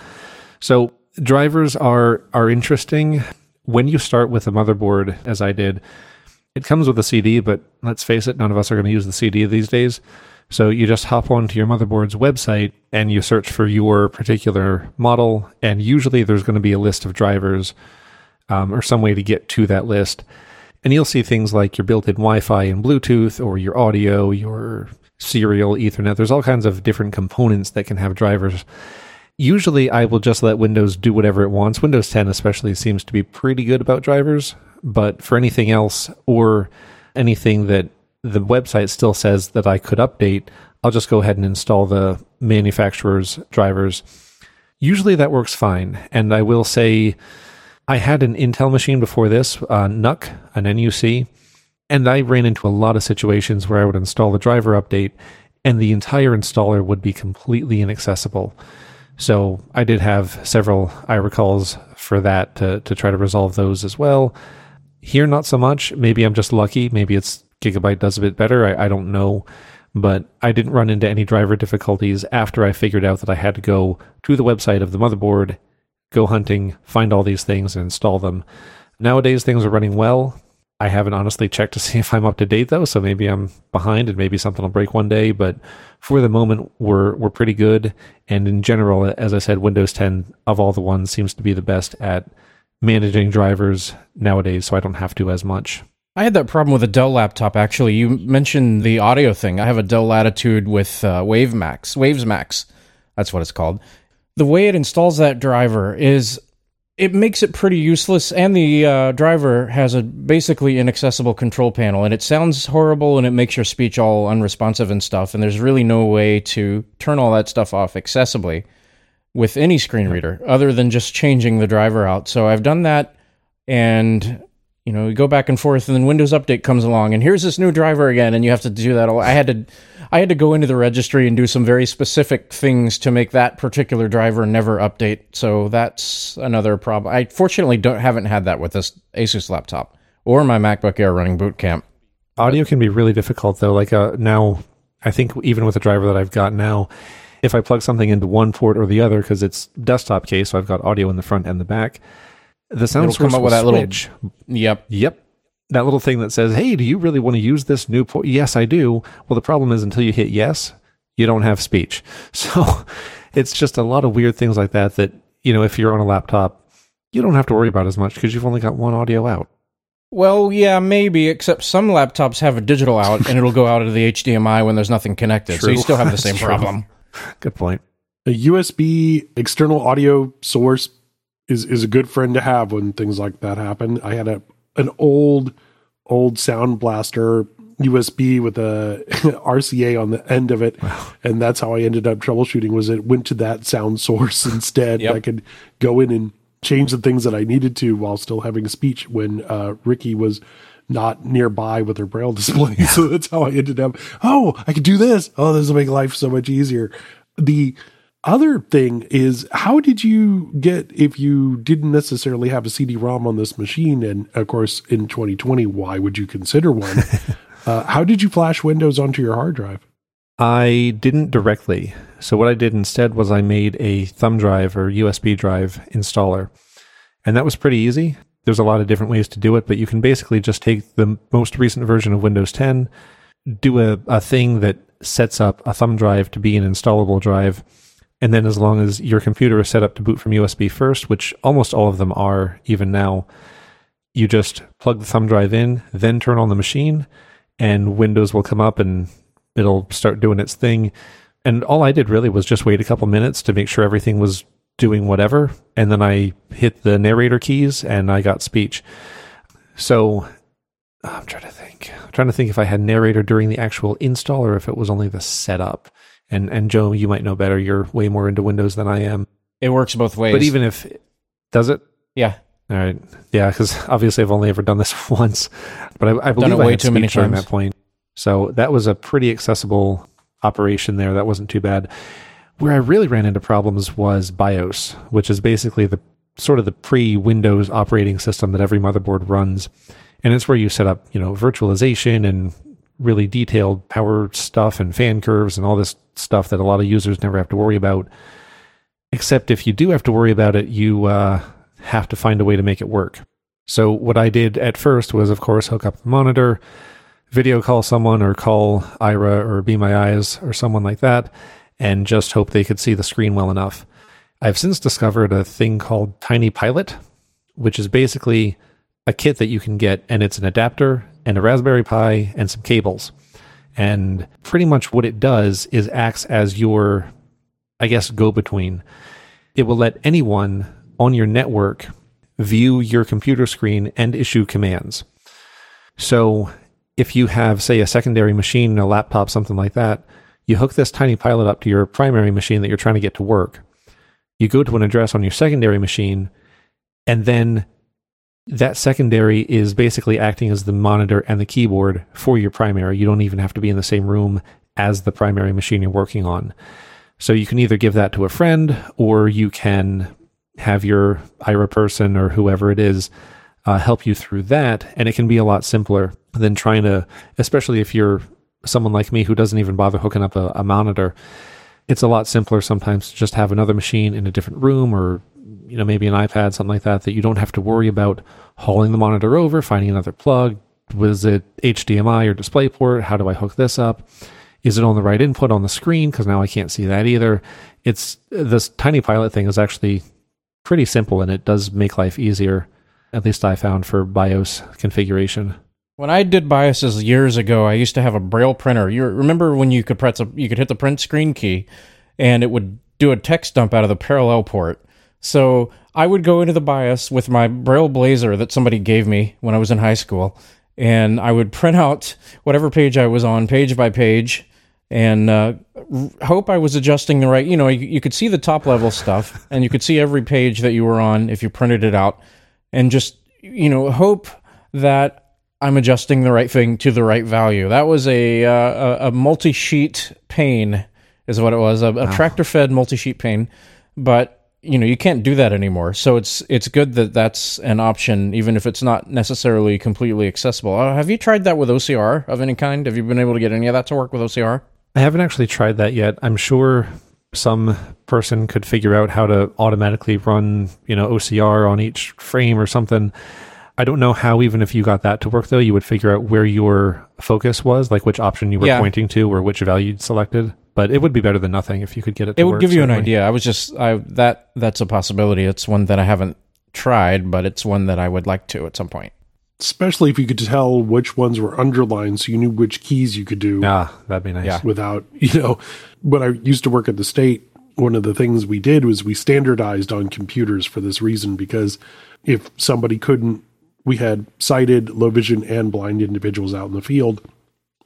So drivers are are interesting when you start with a motherboard, as I did. It comes with a CD, but let's face it, none of us are going to use the CD these days. So you just hop onto your motherboard's website and you search for your particular model, and usually there's going to be a list of drivers um, or some way to get to that list. And you'll see things like your built in Wi Fi and Bluetooth, or your audio, your serial Ethernet. There's all kinds of different components that can have drivers. Usually, I will just let Windows do whatever it wants. Windows 10, especially, seems to be pretty good about drivers. But for anything else, or anything that the website still says that I could update, I'll just go ahead and install the manufacturer's drivers. Usually that works fine. And I will say, I had an Intel machine before this, uh, NUC, an NUC, and I ran into a lot of situations where I would install the driver update and the entire installer would be completely inaccessible. So I did have several Aira calls for that to, to try to resolve those as well. Here, not so much. Maybe I'm just lucky. Maybe it's Gigabyte does a bit better. I, I don't know. But I didn't run into any driver difficulties after I figured out that I had to go to the website of the motherboard, go hunting, find all these things, and install them. Nowadays, things are running well. I haven't honestly checked to *laughs* see if I'm up to date though, so maybe I'm behind and maybe something will break one day. But for the moment, we're we're pretty good. And in general, as I said, Windows 10 of all the ones seems to be the best at managing drivers nowadays, so I don't have to as much. I had that problem with a Dell laptop. Actually, you mentioned the audio thing. I have a Dell Latitude with uh, WaveMax, WavesMax. That's what it's called. The way it installs that driver is it makes it pretty useless, and the uh, driver has a basically inaccessible control panel, and it sounds horrible, and it makes your speech all unresponsive and stuff. And there's really no way to turn all that stuff off accessibly with any screen reader other than just changing the driver out. So I've done that, and you know, you go back and forth, and then Windows Update comes along, and here's this new driver again, and you have to do that. All I had to, I had to go into the registry and do some very specific things to make that particular driver never update. So that's another problem. I fortunately don't haven't had that with this Asus laptop or my MacBook Air running Boot Camp. Audio can be really difficult though. Like uh, now, I think even with the driver that I've got now, if I plug something into one port or the other, because it's desktop case, so I've got audio in the front and the back the sound It'll source come up with that little- Yep. Yep. That little thing that says, "Hey, do you really want to use this new port?" Yes, I do. Well, the problem is until you hit yes, you don't have speech. *laughs* So it's just a lot of weird things like that that, you know, if you're on a laptop, you don't have to worry about as much because you've only got one audio out. Well, yeah, maybe, except some laptops have a digital out and it'll go out of the HDMI when there's nothing connected. So you still have the *laughs* same problem. Good point. A USB external audio source is is a good friend to have when things like that happen. I had a an old old sound blaster USB with a *laughs* RCA on the end of it, and that's how I ended up troubleshooting. Was it went to that sound source *laughs* instead? Yep. I could go in and change the things that I needed to while still having speech when uh, Ricky was not nearby with her braille *laughs* display. So that's how I ended up. Oh, I could do this. Oh, this will make life so much easier. The other thing is, how did you get if you didn't necessarily have a CD-ROM on this machine? And of course, in 2020, why would you consider one? *laughs* uh, how did you flash Windows onto your hard drive? I didn't directly. So what I did instead was I made a thumb drive or USB drive installer. And that was pretty easy. There's a lot of different ways to do it, but you can basically just take the most recent version of Windows 10, do a, a thing that sets up a thumb drive to be an installable drive. And then as long as your computer is set up to boot from USB first, which almost all of them are even now, you just plug the thumb drive in, then turn on the machine, and Windows will come up and it'll start doing its thing. And all I did really was just wait a couple minutes to make sure everything was doing whatever. And then I hit the narrator keys and I got speech. So I'm trying to think. I'm trying to think if I had narrator during the actual install or if it was only the setup. And and Joe, you might know better. You're way more into Windows than I am. It works both ways. But even if does it? yeah, All right. Yeah, because obviously I've only ever done this *laughs* once, but I, I believe i've done it I way had too many times. that point. So that was a pretty accessible operation there. That wasn't too bad. Where I really ran into problems was BIOS, which is basically the sort of the pre-Windows operating system that every motherboard runs, and it's where you set up, you know, virtualization and really detailed power stuff and fan curves and all this stuff that a lot of users never have to worry about. Except if you do have to worry about it, you uh, have to find a way to make it work. So, what I did at first was, of course, hook up the monitor, video call someone, or call Aira or Be My Eyes or someone like that, and just hope they could see the screen well enough. I've since discovered a thing called TinyPilot, which is basically a kit that you can get, and it's an adapter and a Raspberry Pi and some cables. And pretty much what it does is acts as your, I guess, go between. It will let anyone on your network view your computer screen and issue commands. So if you have, say, a secondary machine, a laptop, something like that, you hook this TinyPilot up to your primary machine that you're trying to get to work. You go to an address on your secondary machine, and then that secondary is basically acting as the monitor and the keyboard for your primary. You don't even have to be in the same room as the primary machine you're working on. So you can either give that to a friend or you can have your Aira person or whoever it is uh, help you through that. And it can be a lot simpler than trying to, especially if you're someone like me who doesn't even bother hooking up a, a monitor. It's a lot simpler sometimes to just have another machine in a different room or you know maybe an iPad, something like that, that you don't have to worry about hauling the monitor over, finding another plug. Was it HDMI or DisplayPort? How do I hook this up? Is it on the right input on the screen? Because now I can't see that either. It's this TinyPilot thing is actually pretty simple and it does make life easier. At least I found for BIOS configuration. When I did BIOSes years ago, I used to have a Braille printer. You remember when you could press a, you could hit the print screen key, and it would do a text dump out of the parallel port. So I would go into the BIOS with my Braille Blazer that somebody gave me when I was in high school, and I would print out whatever page I was on, page by page, and uh, hope I was adjusting the right. You know, you, you could see the top level stuff, and you could see every page that you were on if you printed it out, and just you know hope that I'm adjusting the right thing to the right value. That was a uh, a, a multi sheet pane, is what it was, a, a wow. tractor fed multi sheet pane, but you know you can't do that anymore. So it's it's good that that's an option even if it's not necessarily completely accessible. Uh, have you tried that with ocr of any kind? Have you been able to get any of that to work with ocr i haven't actually tried that yet. I'm sure some person could figure out how to automatically run you know ocr on each frame or something i don't know how even if you got that to work though you would figure out where your focus was like which option you were yeah. pointing to or which value you'd selected but it would be better than nothing if you could get it. it would work, give you certainly. an idea. I was just I that that's a possibility. It's one that I haven't tried, but it's one that I would like to at some point. Especially if you could tell which ones were underlined, so you knew which keys you could do. Ah, that'd be nice. Yeah. Without *laughs* you know, when I used to work at the state, one of the things we did was we standardized on computers for this reason because if somebody couldn't, we had sighted, low vision, and blind individuals out in the field,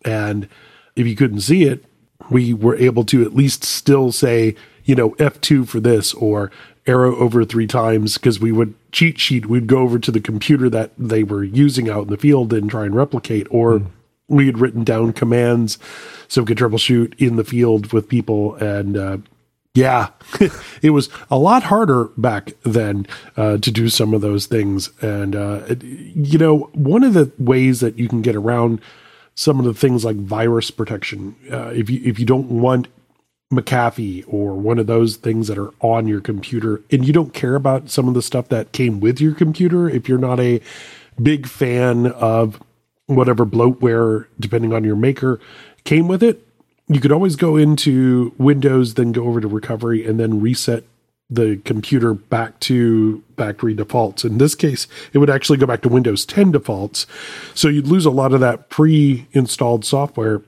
and if you couldn't see it, we were able to at least still say, you know, F2 for this or arrow over three times because we would cheat sheet, we'd go over to the computer that they were using out in the field and try and replicate, or mm. we had written down commands so we could troubleshoot in the field with people. And uh, yeah, *laughs* it was a lot harder back then uh, to do some of those things. And, uh, it, you know, one of the ways that you can get around some of the things like virus protection. Uh, if you if you don't want McAfee or one of those things that are on your computer, and you don't care about some of the stuff that came with your computer, if you're not a big fan of whatever bloatware, depending on your maker, came with it, you could always go into Windows, then go over to recovery, and then reset the computer back to factory defaults. In this case, it would actually go back to Windows 10 defaults. So you'd lose a lot of that pre installed software.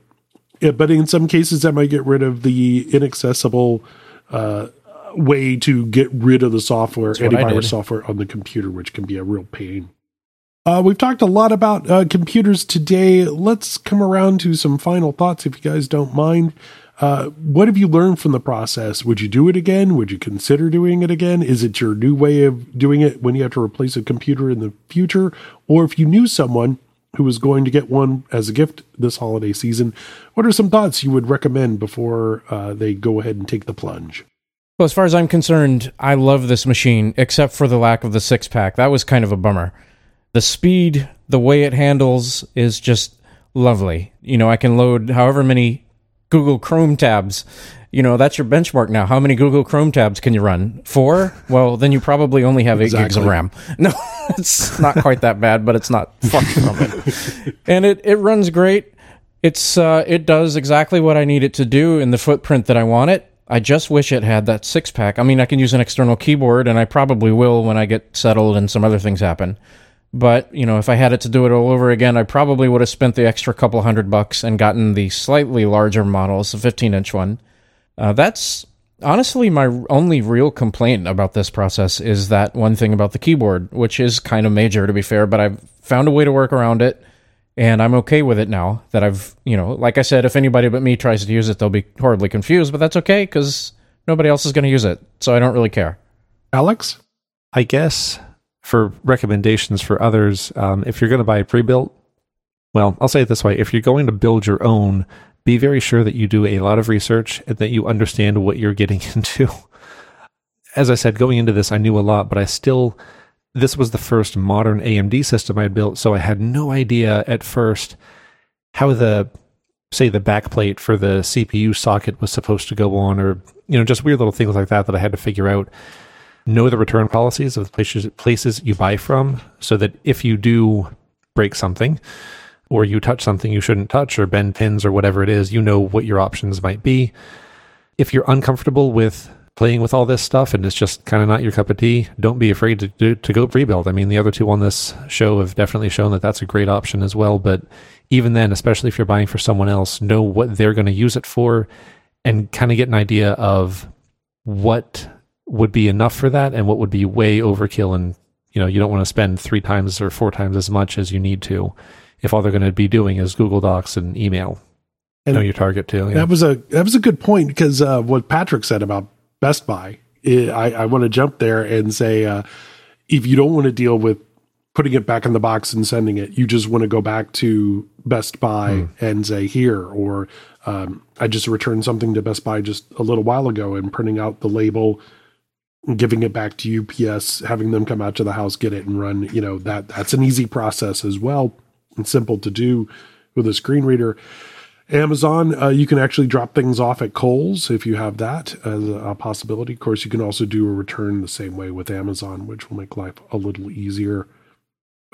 Yeah, but in some cases, that might get rid of the inaccessible uh, way to get rid of the software, antivirus software on the computer, which can be a real pain. Uh, we've talked a lot about uh, computers today. Let's come around to some final thoughts, if you guys don't mind. Uh, what have you learned from the process? Would you do it again? Would you consider doing it again? Is it your new way of doing it when you have to replace a computer in the future? Or if you knew someone who was going to get one as a gift this holiday season, what are some thoughts you would recommend before uh, they go ahead and take the plunge? Well, as far as I'm concerned, I love this machine, except for the lack of the six pack. That was kind of a bummer. The speed, the way it handles is just lovely. You know, I can load however many Google Chrome tabs. You know, that's your benchmark now. How many Google Chrome tabs can you run? Four? Well, then you probably only have eight gigs of RAM. *laughs* No, it's not quite that bad, but it's not far from it. And it, it runs great. It's uh, it does exactly what I need it to do in the footprint that I want it. I just wish it had that six pack. I mean, I can use an external keyboard, and I probably will when I get settled and some other things happen. But you know, if I had it to do it all over again, I probably would have spent the extra couple hundred bucks and gotten the slightly larger models, the 15 inch one. Uh, that's honestly my only real complaint about this process is that one thing about the keyboard, which is kind of major to be fair, but I've found a way to work around it and I'm okay with it now that I've, you know, like I said, if anybody but me tries to use it, they'll be horribly confused, but that's okay because nobody else is going to use it. So I don't really care. Alex? I guess for recommendations for others, um, if you're going to buy a pre-built, well, I'll say it this way: if you're going to build your own, be very sure that you do a lot of research and that you understand what you're getting *laughs* into. As I said, going into this, I knew a lot, but I still, this was the first modern AMD system I built, so I had no idea at first how the, say, the backplate for the CPU socket was supposed to go on, or you know, just weird little things like that that I had to figure out know the return policies of the places places you buy from so that if you do break something or you touch something you shouldn't touch or bend pins or whatever it is you know what your options might be. If you're uncomfortable with playing with all this stuff and it's just kind of not your cup of tea don't be afraid to do, to go pre-build i mean the other two on this show have definitely shown that that's a great option as well but even then especially if you're buying for someone else know what they're going to use it for and kind of get an idea of what would be enough for that and what would be way overkill and you know you don't want to spend three times or four times as much as you need to if all they're going to be doing is google docs and email And- know your target too yeah. That was a that was a good point because uh, what Patrick said about Best Buy, I, I, I want to jump there and say uh, if you don't want to deal with putting it back in the box and sending it, you just want to go back to Best Buy and say here, or um, I just returned something to Best Buy just a little while ago and printing out the label, giving it back to UPS, having them come out to the house, get it and run. You know that that's an easy process as well and simple to do with a screen reader. Amazon, uh, you can actually drop things off at Kohl's if you have that as a possibility. Of course, you can also do a return the same way with Amazon, which will make life a little easier.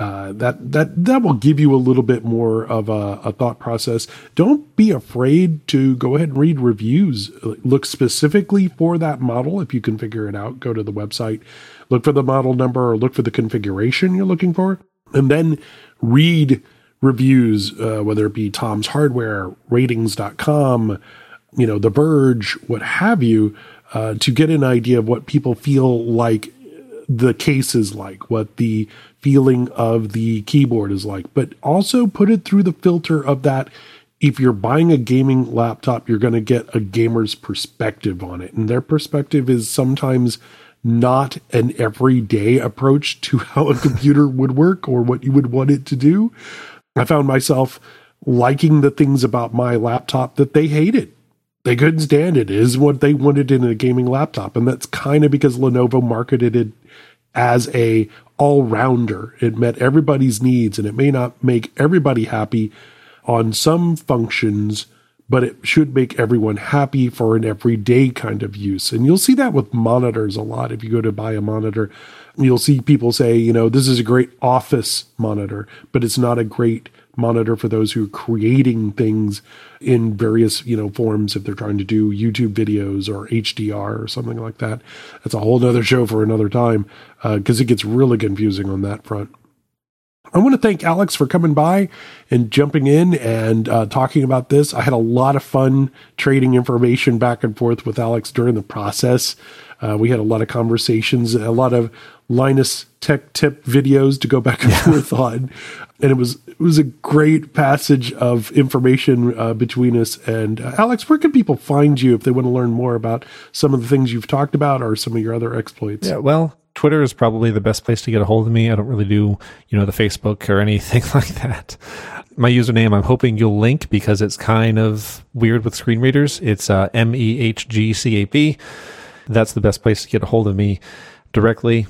Uh, that that that will give you a little bit more of a, a thought process. Don't be afraid to go ahead and read reviews. Look specifically for that model if you can figure it out. Go to the website, look for the model number, or look for the configuration you're looking for, and then read reviews, uh, whether it be Tom's Hardware, Rtings.com, you know, The Verge, what have you, uh, to get an idea of what people feel like the case is like, what the feeling of the keyboard is like, but also put it through the filter of that. If you're buying a gaming laptop, you're going to get a gamer's perspective on it. And their perspective is sometimes not an everyday approach to *laughs* how a computer would work or what you would want it to do. I found myself liking the things about my laptop that they hated. They couldn't stand it. Is what they wanted in a gaming laptop. And that's kind of because Lenovo marketed it as a all-rounder. It met everybody's needs and it may not make everybody happy on some functions, but it should make everyone happy for an everyday kind of use. And you'll see that with monitors a lot. If you go to buy a monitor, you'll see people say, you know, this is a great office monitor, but it's not a great monitor for those who are creating things in various, you know, forms if they're trying to do YouTube videos or HDR or something like that. That's a whole nother show for another time because it gets really confusing on that front. I want to thank Alex for coming by and jumping in and uh, talking about this. I had a lot of fun trading information back and forth with Alex during the process. Uh, we had a lot of conversations, a lot of Linus Tech Tip videos to go back and forth on, and it was it was a great passage of information uh, between us. And uh, Alex, where can people find you if they want to learn more about some of the things you've talked about or some of your other exploits? Yeah, well, Twitter is probably the best place to get a hold of me. I don't really do, you know, the Facebook or anything *laughs* like that. My username, I'm hoping you'll link because it's kind of weird with screen readers. It's uh, M E H G C A P. That's the best place to get a hold of me directly.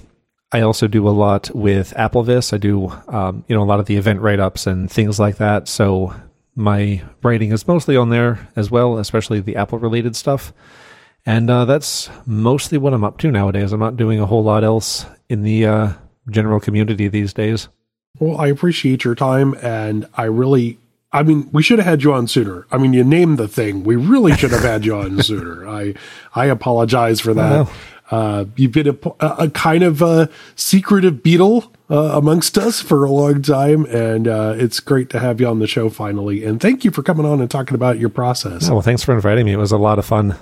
I also do a lot with AppleVis. I do, um, you know, a lot of the event write ups and things like that. So my writing is mostly on there as well, especially the Apple related stuff. And uh, that's mostly what I'm up to nowadays. I'm not doing a whole lot else in the uh, general community these days. Well, I appreciate your time, and I really, I mean, we should have had you on sooner. I mean, you named the thing. We really should have had you on *laughs* sooner. I, I apologize for that. Uh, you've been a, a, kind of a secretive beetle uh, amongst us for a long time, and uh, it's great to have you on the show finally. And thank you for coming on and talking about your process. Oh, well, thanks for inviting me. It was a lot of fun.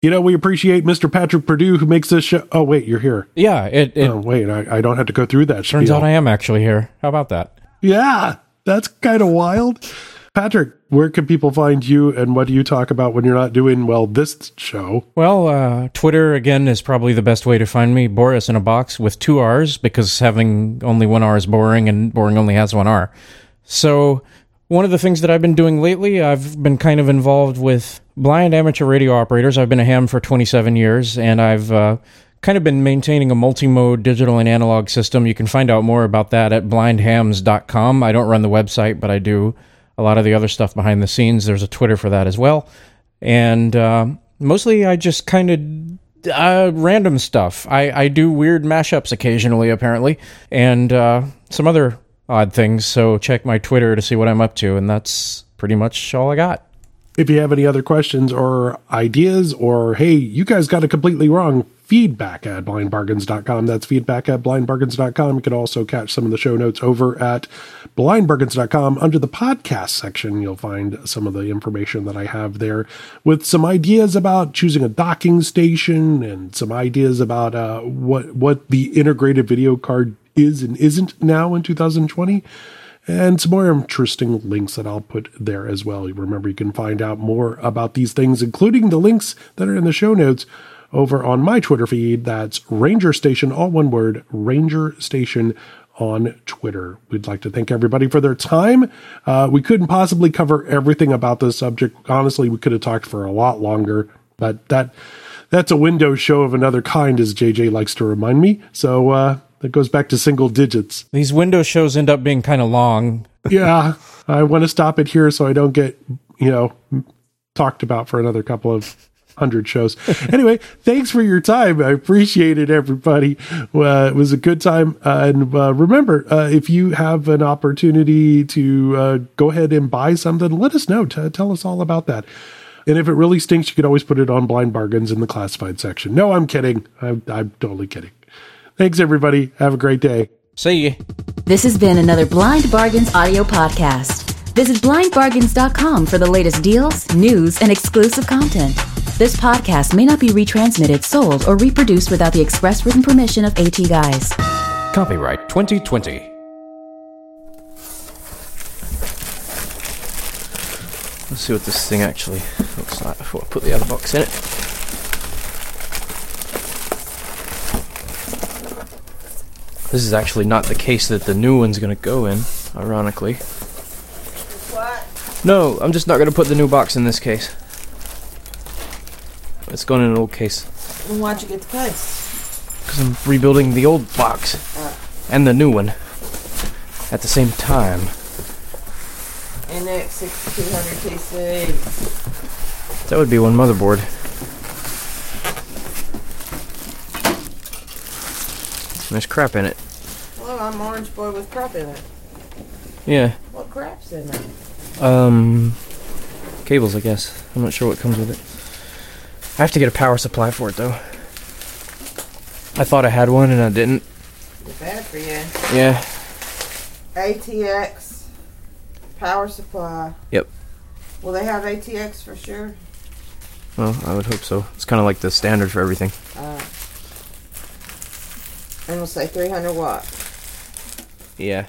You know, we appreciate Mr. Patrick Perdue who makes this show. Oh, wait, you're here. Yeah, it, it oh, wait, I, I, don't have to go through that. Turns spiel. out I am actually here. How about that? Yeah, that's kind of wild. Patrick, where can people find you and what do you talk about when you're not doing, well, this show? Well, uh, Twitter, again, is probably the best way to find me. Borris in a box with two R's because having only one R is boring and boring only has one R. So, one of the things that I've been doing lately, I've been kind of involved with blind amateur radio operators. I've been a ham for 27 years, and I've uh, kind of been maintaining a multi-mode digital and analog system. You can find out more about that at blindhams.com. I don't run the website, but I do a lot of the other stuff behind the scenes. There's a Twitter for that as well. And uh, mostly I just kind of uh, random stuff. I, I do weird mashups occasionally, apparently, and uh, some other odd things. So check my Twitter to see what I'm up to, and that's pretty much all I got. If you have any other questions or ideas, or hey, you guys got it completely wrong, feedback at blindbargains.com. That's feedback at blindbargains.com. You can also catch some of the show notes over at blindbargains.com. Under the podcast section, you'll find some of the information that I have there with some ideas about choosing a docking station and some ideas about uh, what, what the integrated video card is and isn't now in 2020 and some more interesting links that I'll put there as well. Remember, you can find out more about these things, including the links that are in the show notes, over on my Twitter feed. That's Ranger Station, all one word, Ranger Station on Twitter. We'd like to thank everybody for their time. Uh, we couldn't possibly cover everything about this subject. Honestly, we could have talked for a lot longer, but that that's a window show of another kind, as JJ likes to remind me. So uh, that goes back to single digits. These window shows end up being kind of long. *laughs* yeah, I want to stop it here so I don't get you know talked about for another couple of hundred shows. *laughs* anyway, thanks for your time. I appreciate it, everybody. Uh, it was a good time. Uh, and uh, remember, uh, if you have an opportunity to uh, go ahead and buy something, let us know. T- tell us all about that. And if it really stinks, you can always put it on blind bargains in the classified section. No, I'm kidding. I'm, I'm totally kidding. Thanks, everybody. Have a great day. See you. This has been another Blind Bargains audio podcast. Visit blindbargains.com for the latest deals, news, and exclusive content. This podcast may not be retransmitted, sold, or reproduced without the express written permission of AT Guys. Copyright 2020. Let's see what this thing actually looks like before I put the other box in it. This is actually not the case that the new one's gonna go in, ironically. No, I'm just not gonna put the new box in this case. It's going in an old case. Then why'd you get the case? Because I'm rebuilding the old box and the new one at the same time. NX 6200 TC. That would be one motherboard. There's crap in it. Well, I'm orange boy with crap in it. Yeah. What crap's in there? Um, cables, I guess. I'm not sure what comes with it. I have to get a power supply for it, though. I thought I had one and I didn't. Bad for you. Yeah. ATX power supply. Yep. Will they have ATX for sure? Well, I would hope so. It's kind of like the standard for everything. Uh, and we'll say 300 watt. Yeah.